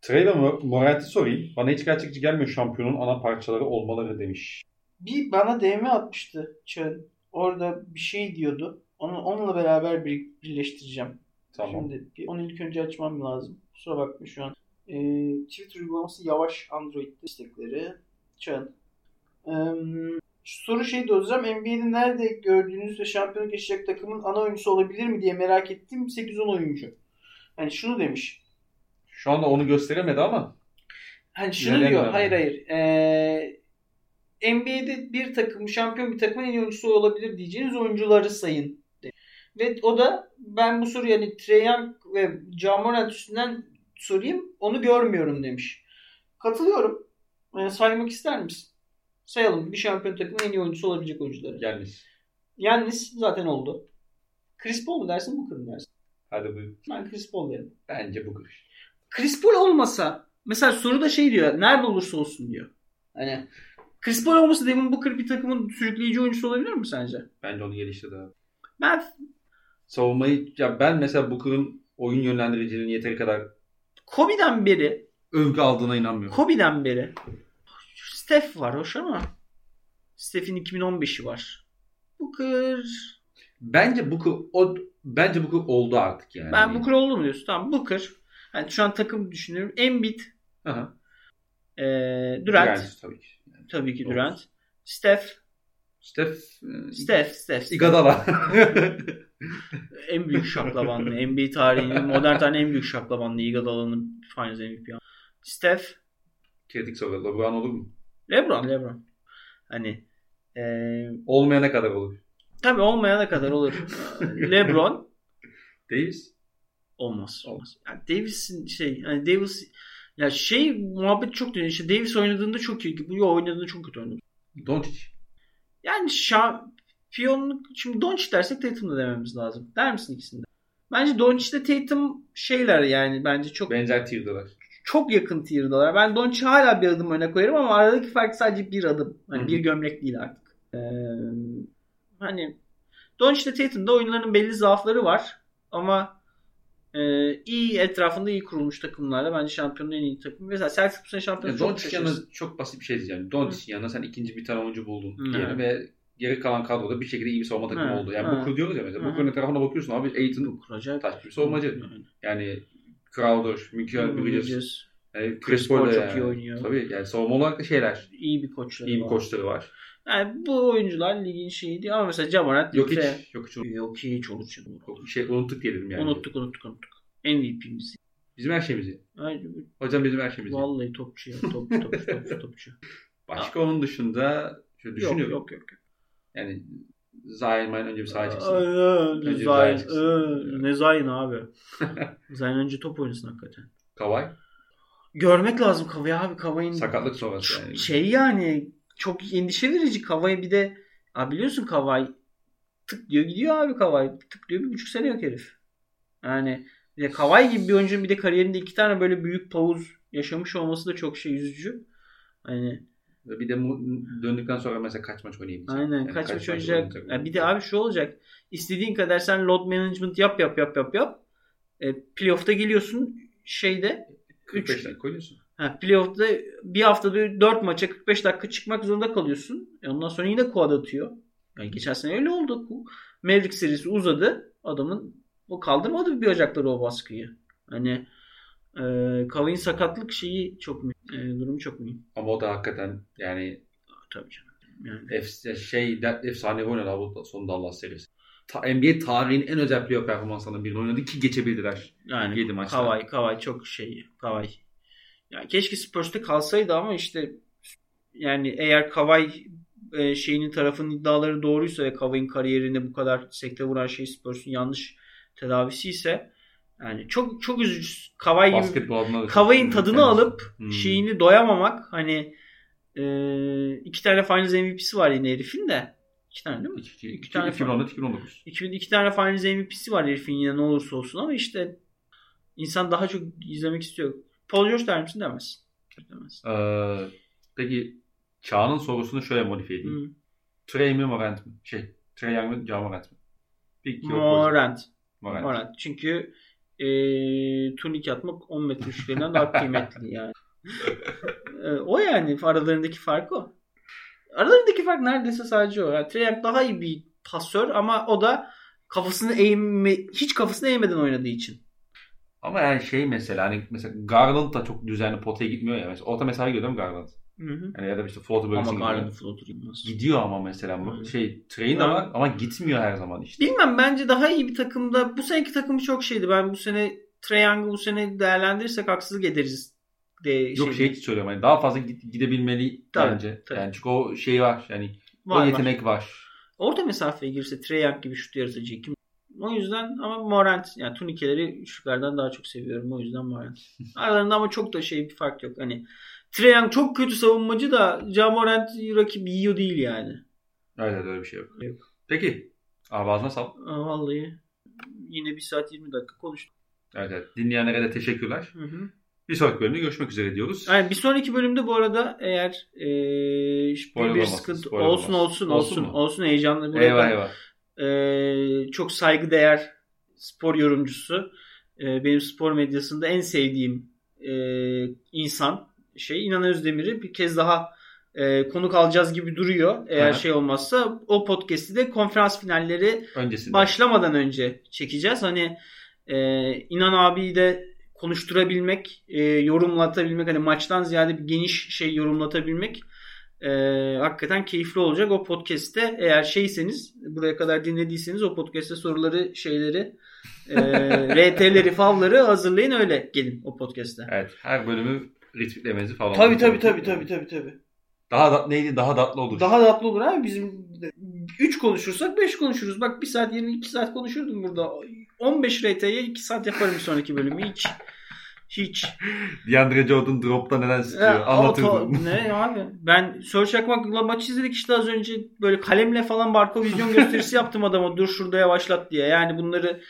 Treyla Morant'i sorayım. Bana hiç gerçekçi gelmiyor şampiyonun ana parçaları olmaları demiş. Bir bana DM atmıştı Çağın. Orada bir şey diyordu. Onu, onunla beraber bir, birleştireceğim. Tamam. Şimdi bir- onu ilk önce açmam lazım. Kusura bakma şu an. Ee, Twitter uygulaması yavaş Android istekleri. Çağın. Ee, şu soru şeydi Özlem. NBA'de nerede gördüğünüz ve şampiyonluk yaşayacak takımın ana oyuncusu olabilir mi diye merak ettim. 8-10 oyuncu. Yani şunu demiş. Şu anda onu gösteremedi ama Hani şunu Neden diyor. Hayır hayır. Ee, NBA'de bir takım şampiyon bir takımın en iyi oyuncusu olabilir diyeceğiniz oyuncuları sayın. Ve o da ben bu soruyu yani Trae Young ve Ja Morant üstünden sorayım. Onu görmüyorum demiş. Katılıyorum. Ee, saymak ister misin? Sayalım. Bir şampiyon takımın en iyi oyuncusu olabilecek oyuncuları. gelmiş. Yannis zaten oldu. Chris Paul mu dersin Booker mu dersin? Hadi buyur. Ben Chris Paul derim. Bence bu kış. Chris Paul olmasa mesela soruda şey diyor. Nerede olursa olsun diyor. Hani Chris Paul olmasa Devin Booker bir takımın sürükleyici oyuncusu olabilir mi sence? Bence onu geliştirdi abi. Ben Savunmayı ya ben mesela Booker'ın oyun yönlendiriciliğini yeteri kadar Kobe'den beri övgü aldığına inanmıyorum. Kobe'den beri Steph var hoş ama Steph'in 2015'i var. Booker Bence Booker o bence Booker oldu artık yani. ben Booker oldu mu diyorsun? Tamam Booker. Yani şu an takım düşünüyorum. Embiid, Aha. e, Durant, Durant tabii ki. Yani tabii ki Olur. Durant, Steph, Steph, e, Steph, Steph. Iguodala. en büyük şaklabanlığı. NBA tarihinin modern tarihin en büyük şaklabanlığı. Iguodala'nın Finals MVP. Steph, Kritik soru. LeBron olur mu? LeBron, LeBron. Hani eee Olmayana kadar olur. tabii olmayana kadar olur. LeBron Davis. olmaz. Olmaz. Yani Davis'in şey yani Davis ya şey muhabbet çok dönüyor. İşte Davis oynadığında çok iyi. Bu oynadığında çok kötü oynadı. Doncic. Yani şampiyonluk şimdi Doncic dersek Tatum'da dememiz lazım. Der misin ikisinde? Bence Doncic'le Tatum şeyler yani bence çok Benzer tier'dalar. Çok yakın tier'dalar. Ben Doncic'i hala bir adım öne koyarım ama aradaki fark sadece bir adım. Hani bir gömlek değil artık. Ee, hani Doncic'le Tatum'da oyunlarının belli zaafları var ama e, iyi etrafında iyi kurulmuş takımlarla bence şampiyonun en iyi takımı. Mesela Celtics bu sene şampiyonu Yani çok Doncic yanına çok basit bir şey diyeceğim. Doncic yanına sen ikinci bir tane oyuncu buldun Hı. diyelim ve geri kalan kadroda bir şekilde iyi bir savunma takımı Hı. oldu. Yani Hı. Booker diyoruz ya mesela. Booker'ın etrafına bakıyorsun abi Aiton taş bir savunmacı. Yani Crowder, Michael Bridges, yani Chris Chris Paul çok yani. iyi oynuyor. Tabii yani savunma olarak da şeyler. İyi bir koçları İyi bir var. koçları var. Yani bu oyuncular ligin şeyi değil ama mesela Jamarant Yok hiç. Yok hiç. Yok hiç. Bir şey unuttuk diyelim yani. Unuttuk unuttuk unuttuk. MVP'miz. Bizim her şeyimizi. Hocam bizim her şeyimizi. Vallahi topçu ya. Top, topçu, topçu, topçu. Başka onun dışında şöyle yok, düşünüyorum. yok yok yok. Yani Zion önce bir sahaya çıksın. Önce Zayn. Zayn çıksın. Ne Zayn abi. Zayn önce top oynasın hakikaten. Kavay. Görmek lazım Kavay'ı abi. Kavay'ın Sakatlık sonrası yani. şey yani çok endişe verici. Kavay bir de abi biliyorsun Kavay tık diyor gidiyor abi Kavay. Tık diyor bir buçuk sene yok herif. Yani bir de Kavay gibi bir oyuncunun bir de kariyerinde iki tane böyle büyük pavuz yaşamış olması da çok şey üzücü. Hani Bir de döndükten sonra mesela kaç maç oynayabilecek. aynen Yani kaç maç maç oynayacak. Ya bir de abi şu olacak. İstediğin kadar sen load management yap yap yap yap yap. E, playoff'ta geliyorsun şeyde 45 üç- dakika oynuyorsun. Ha, playoff'ta bir haftada 4 maça 45 dakika çıkmak zorunda kalıyorsun. E ondan sonra yine quad atıyor. Yani geçen sene öyle oldu. Maverick serisi uzadı. Adamın o kaldırmadı bir bacakları o baskıyı. Hani e, Kavay'ın sakatlık şeyi çok mühim. E, durumu çok mühim. Ama o da hakikaten yani Tabii canım. Yani. ef- şey efsane oynadı abi son Dallas serisi. Ta, NBA tarihinin en özel playoff performanslarından birini oynadı ki geçebildiler. Yani Yedi maçta. Kavay, Kavay çok şey. Kavay. Yani keşke Spurs'ta kalsaydı ama işte yani eğer Kavay e, şeyinin tarafının iddiaları doğruysa ve Kavay'ın kariyerine bu kadar sekte vuran şey Spurs'un yanlış tedavisi ise yani çok çok üzücü. Kavay gibi Kavay'ın tadını yani. alıp Hmm. şeyini doyamamak hani e, iki tane Finals MVP'si var yine herifin de. İki tane değil mi? İki, iki, iki, tane 2014-2019. 2000 iki tane Finals MVP'si var herifin yine ne olursa olsun ama işte insan daha çok izlemek istiyor. Paul George der misin demez. Demez. Ee, peki Çağ'ın sorusunu şöyle modifiye edeyim. Hmm. Trey mi Morant mi? Şey, Trey Young mı Ja Morant mı? Morant. Morant. Morant. Çünkü e, turnik atmak 10 metre üçlerinden daha kıymetli yani. O yani aralarındaki fark o. Aralarındaki fark neredeyse sadece o. Yani Young daha iyi bir pasör ama o da kafasını eğme, hiç kafasını eğmeden oynadığı için. Ama yani şey mesela hani mesela Garland da çok düzenli potaya gitmiyor ya. Mesela orta mesafe gidiyor değil mi Garland? Hı hı. Yani ya da işte floater Ama bölgesine gidiyor. Garland floater inmez. Gidiyor ama mesela bu Hı. şey Trey'in de var ama gitmiyor her zaman işte. Bilmem bence daha iyi bir takımda. Bu seneki takımı çok şeydi. Ben bu sene Trae bu sene değerlendirirsek haksızlık ederiz. De, Yok şeyde. şey için söylüyorum hani daha fazla gidebilmeli Tabii, bence. tabii. Yani çünkü o şey var yani Var, o var. yetenek var. Orta mesafeye girse Trae Young gibi şut yaratıcı kim? O yüzden ama Morant yani turnikeleri üçlüklerden daha çok seviyorum. O yüzden Morant. Aralarında ama çok da şey bir fark yok. Hani Trae Young çok kötü savunmacı da Ja Morant rakip yiyor değil yani. Evet evet, öyle bir şey yok. Yok. Peki. Abi ağzına sağlık. Vallahi yine 1 saat 20 dakika konuştuk. Evet, evet. Dinleyenlere de teşekkürler. Hı hı. Bir sonraki bölümde görüşmek üzere diyoruz. Yani bir sonraki bölümde bu arada eğer e, bir, bir sıkıntı olsun, olsun Olsun olsun mu? olsun heyecanlı. Bu eyvah eyvah. e, çok saygıdeğer spor yorumcusu. E, benim spor medyasında en sevdiğim e, insan şey İnan Özdemir'i bir kez daha e, konuk alacağız gibi duruyor. Eğer Aha. şey olmazsa o podcast'i de konferans finalleri Öncesinde. başlamadan önce çekeceğiz. Hani e, İnan abiyi de konuşturabilmek, e, yorumlatabilmek, hani maçtan ziyade bir geniş şey yorumlatabilmek e, hakikaten keyifli olacak. O podcast'te eğer şeyseniz, buraya kadar dinlediyseniz o podcast'te soruları, şeyleri, e, RT'leri, favları hazırlayın öyle gelin o podcast'te. Evet. Her bölümü retweetlemenizi falan. Tabii tabii tabii tabii tabii tabii. Daha da, neydi? Daha tatlı olur. Daha tatlı olur abi. Bizim 3 konuşursak 5 konuşuruz. Bak 1 saat yerine 2 saat konuşurdum burada. 15 RT'ye 2 saat yaparım bir sonraki bölümü. Hiç. Hiç. DeAndre Jordan dropta neden Anlatırdım. auto- ne abi? Ben Search Akmak'la maç izledik işte az önce böyle kalemle falan barko vizyon gösterisi yaptım adama. Dur şurada yavaşlat diye. Yani bunları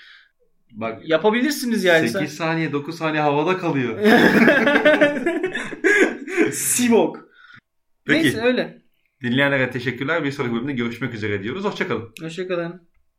Bak yapabilirsiniz yani. 8 saniye 9 saniye havada kalıyor. Sivok. Peki. Neyse öyle. Dinleyenlere teşekkürler. Bir sonraki bölümde görüşmek üzere diyoruz. Hoşçakalın. Hoşçakalın.